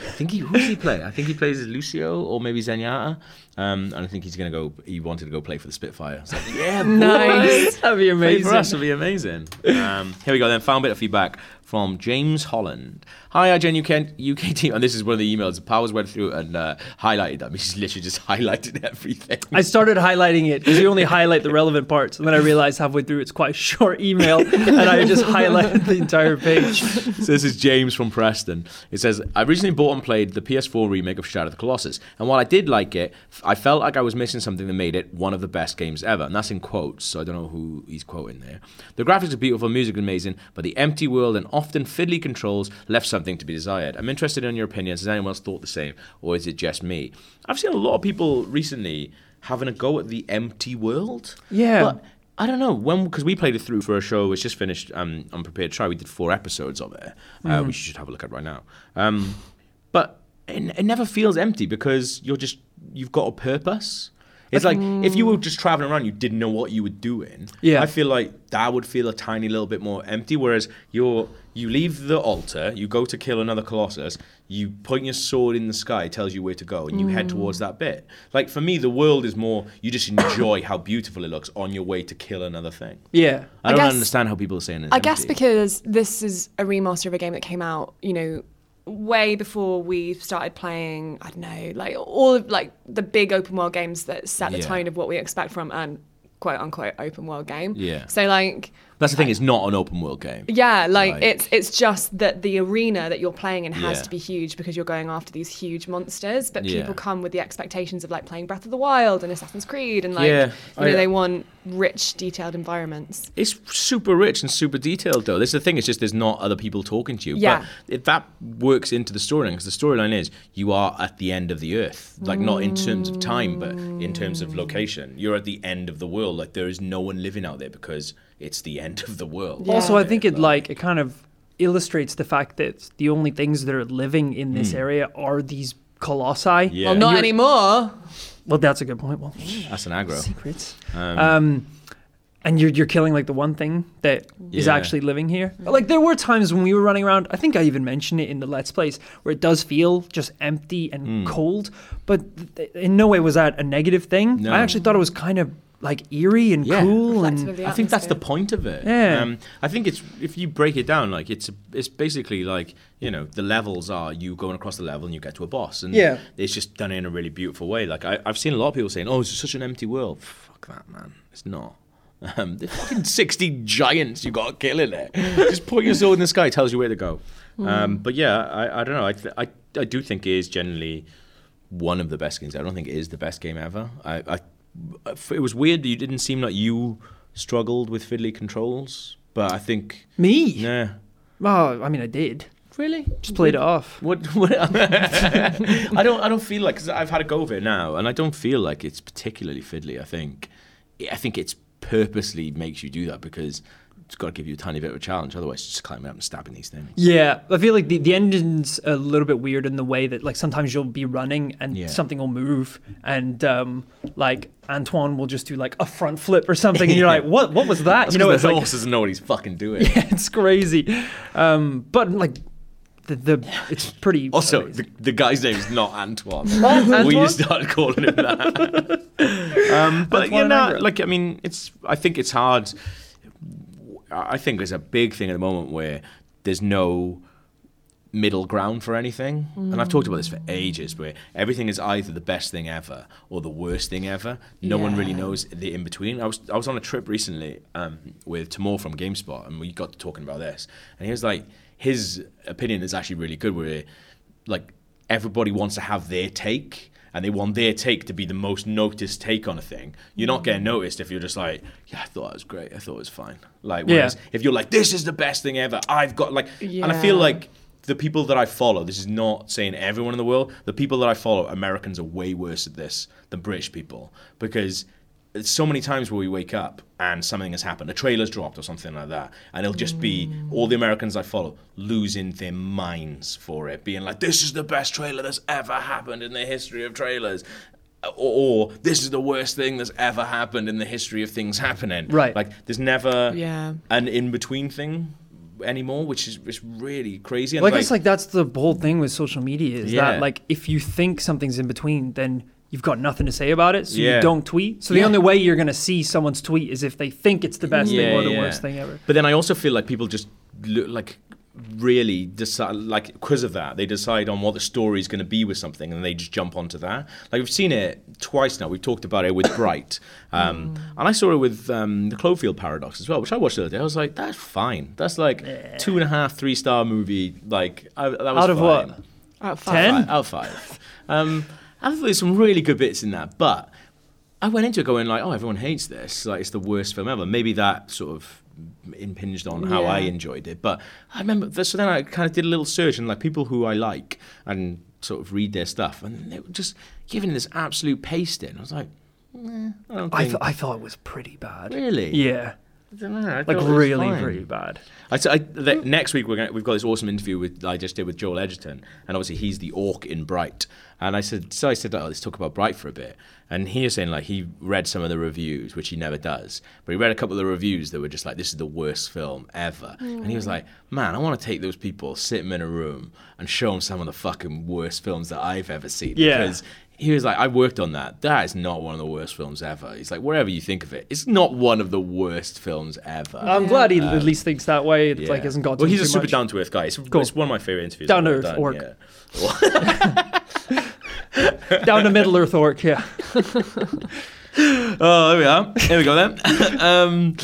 I think he who does he play? I think he plays as Lucio or maybe Zenyatta. Um, and I think he's going to go. He wanted to go play for the Spitfire. Like, yeah.
Nice.
that'd be
Play
amazing
for us would be amazing. Um, here we go. Then found a bit of feedback from James Holland. Hi, IGN UK, UK <laughs> team, and this is one of the emails. Powers went through and uh, highlighted them. <laughs> He's literally just highlighted everything.
I started highlighting it because you only highlight the relevant parts, and then I realized halfway through it's quite a short email, <laughs> and I just highlighted the entire page.
so this is James from Preston. It says, I recently bought and played the PS4 remake of Shadow of the Colossus, and while I did like it, I felt like I was missing something that made it one of the best games ever, and that's in quotes, so I don't know who he's quoting there. The graphics are beautiful, the music is amazing, but the empty world and often fiddly controls left something to be desired. I'm interested in your opinions. Has anyone else thought the same, or is it just me? I've seen a lot of people recently having a go at the empty world.
Yeah.
But I don't know when because we played it through for a show. It's just finished. Um, Unprepared to Try. We did four episodes of it, uh, which you should have a look at right now. Um, but it, it never feels empty because you're just you've got a purpose. It's like if you were just traveling around, you didn't know what you were doing.
Yeah.
I feel like that would feel a tiny little bit more empty. Whereas you're you leave the altar, you go to kill another colossus, you point your sword in the sky, it tells you where to go, and you head towards that bit. Like for me, the world is more you just enjoy how beautiful it looks on your way to kill another thing.
Yeah.
I,
I
don't
guess-
understand how people are saying it.
I guess because this is a remaster of a game that came out, you know, way before we started playing. I don't know, like all of like the big open world games that set the
Yeah.
tone of what we expect from an quote unquote open world game.
Yeah.
So like
That's the thing. It's not an open world game.
Yeah, like,
Like-
it's it's just that the arena that you're playing in has
Yeah.
to be huge because you're going after these huge monsters. But
Yeah.
people come with the expectations of like playing Breath of the Wild and Assassin's Creed, and like
Yeah,
you know
I- uh,
they want rich, detailed environments.
It's super rich and super detailed, though. This is the thing. It's just there's not other people talking to you.
Yeah.
But that works into the storyline, because the storyline is you are at the end of the earth, like not in terms of time, but in terms of location. You're at the end of the world. Like there is no one living out there because it's the end of the world.
Also, I think it like it kind of illustrates the fact that the only things that are living in this area are these colossi.
Yeah.
Well, not
You're-
anymore.
Well, that's a good point. Well,
That's an aggro.
secrets.
Um,
Um, and you're you're killing like the one thing that is
Yeah.
actually living here. Like there were times when we were running around. I think I even mentioned it in the Let's Plays where it does feel just empty and
Hmm.
cold, but th- in no way was that a negative thing.
No.
I actually thought it was kind of like eerie and
Yeah.
cool
Reflective
and
I think that's the point of it.
Yeah.
Um, I think it's if you break it down, like it's it's basically like you know the levels are you going across the level and you get to a boss, and
Yeah.
it's just done in a really beautiful way. Like I, I've seen a lot of people saying, "Oh, it's such an empty world." Fuck that, man. It's not. Um, there's fucking <laughs> sixty giants you got to kill in it. <laughs> just point your sword in the sky, tells you where to go. Um, but yeah, I, I don't know. I, th- I I do think it is generally one of the best games. I don't think it is the best game ever. I, I it was weird you didn't seem like you struggled with fiddly controls, but I think
me.
Yeah.
Oh, I mean, I did.
Really?
Just played it off.
What? what <laughs> I don't. I don't feel like because I've had a go of it now, and I don't feel like it's particularly fiddly. I think, I think it's purposely makes you do that because it's got to give you a tiny bit of a challenge. Otherwise, it's just climbing up and stabbing these things.
Yeah, I feel like the, the engine's a little bit weird in the way that like sometimes you'll be running and
Yeah.
something will move and um like Antoine will just do like a front flip or something and you're <laughs> like what what was that?
That's
you know
the
it's like
horse doesn't know what he's fucking doing. <laughs>
yeah, it's crazy. Um but like the, the it's pretty <laughs>
Also,
amazing.
the, the guy's name is not Antoine.
Antoine?
We started calling him that. um, but
Antoine
you know, like I mean, it's. I think it's hard. I think there's a big thing at the moment where there's no middle ground for anything. And I've talked about this for ages, where everything is either the best thing ever or the worst thing ever. No one really knows the in between. I was I was on a trip recently um, with Tamoor from GameSpot, and we got to talking about this, and he was like, his opinion is actually really good, where like everybody wants to have their take. And they want their take to be the most noticed take on a thing. You're not getting noticed if you're just like, yeah, I thought it was great. I thought it was fine. Like, whereas
Yeah.
if you're like, this is the best thing ever, I've got like, yeah. and I feel like the people that I follow, this is not saying everyone in the world, the people that I follow, Americans are way worse at this than British people because so many times where we wake up and something has happened, a trailer's dropped or something like that, and it'll just be all the Americans I follow losing their minds for it, being like, this is the best trailer that's ever happened in the history of trailers. Or, or this is the worst thing that's ever happened in the history of things happening.
Right.
Like there's never
Yeah.
an in between thing anymore, which is is really crazy. And
Well, I guess like that's the whole thing with social media is
Yeah.
that like if you think something's in between, then you've got nothing to say about it, so
Yeah.
you don't tweet. So the
Yeah.
only way you're gonna see someone's tweet is if they think it's the best thing
Yeah,
or the worst thing ever.
But then I also feel like people just look like really decide like because of that they decide on what the story is going to be with something and they just jump onto that like we've seen it twice now we've talked about it with bright um, and i saw it with um, the cloverfield paradox as well which i watched the other day i was like that's fine that's like two and a half three star movie like I, that was
Out of
fine.
what?
Out of
Ten?
five.
Five, out of five. Um, I thought there's some really good bits in that, but I went into it going like, oh, everyone hates this. Like, it's the worst film ever. Maybe that sort of impinged on how I enjoyed it. But I remember, so then I kind of did a little search and like people who I like and sort of read their stuff, and they were just giving this absolute pasting. I was like, eh, I don't
I th- I thought it was pretty bad.
really?
Yeah,
I don't know. I
like
thought it was
really
fine.
pretty bad.
I, I, the, next week we're gonna, we've got this awesome interview with I just did with Joel Edgerton, and obviously he's the orc in Bright. And I said, so I said, oh, let's talk about Bright for a bit. And he was saying like he read some of the reviews, which he never does, but he read a couple of the reviews that were just like, this is the worst film ever. And he was mm. like, man, I want to take those people, sit them in a room, and show them some of the fucking worst films that I've ever seen.
Yeah.
Because he was like, I worked on that. That is not one of the worst films ever. He's like, wherever you think of it, it's not one of the worst films ever.
I'm glad he at least thinks that way. It like hasn't got
Well, he's a super down to earth guy. It's,
Cool.
it's one of my favorite interviews.
Down to earth
done,
orc.
Yeah. <laughs> <laughs>
down to Middle Earth Orc. Yeah, <laughs>
Oh, there we are. There we go then. um,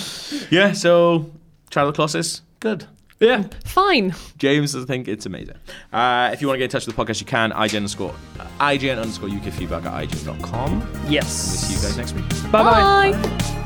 yeah. So Shadow of Colossus, good.
Yeah.
Fine.
James does think it's amazing. Uh, if you want to get in touch with the podcast, you can. IGN underscore IGN underscore UK feedback at IGN.com.
Yes.
and We'll see you guys next week.
Bye bye.
Bye.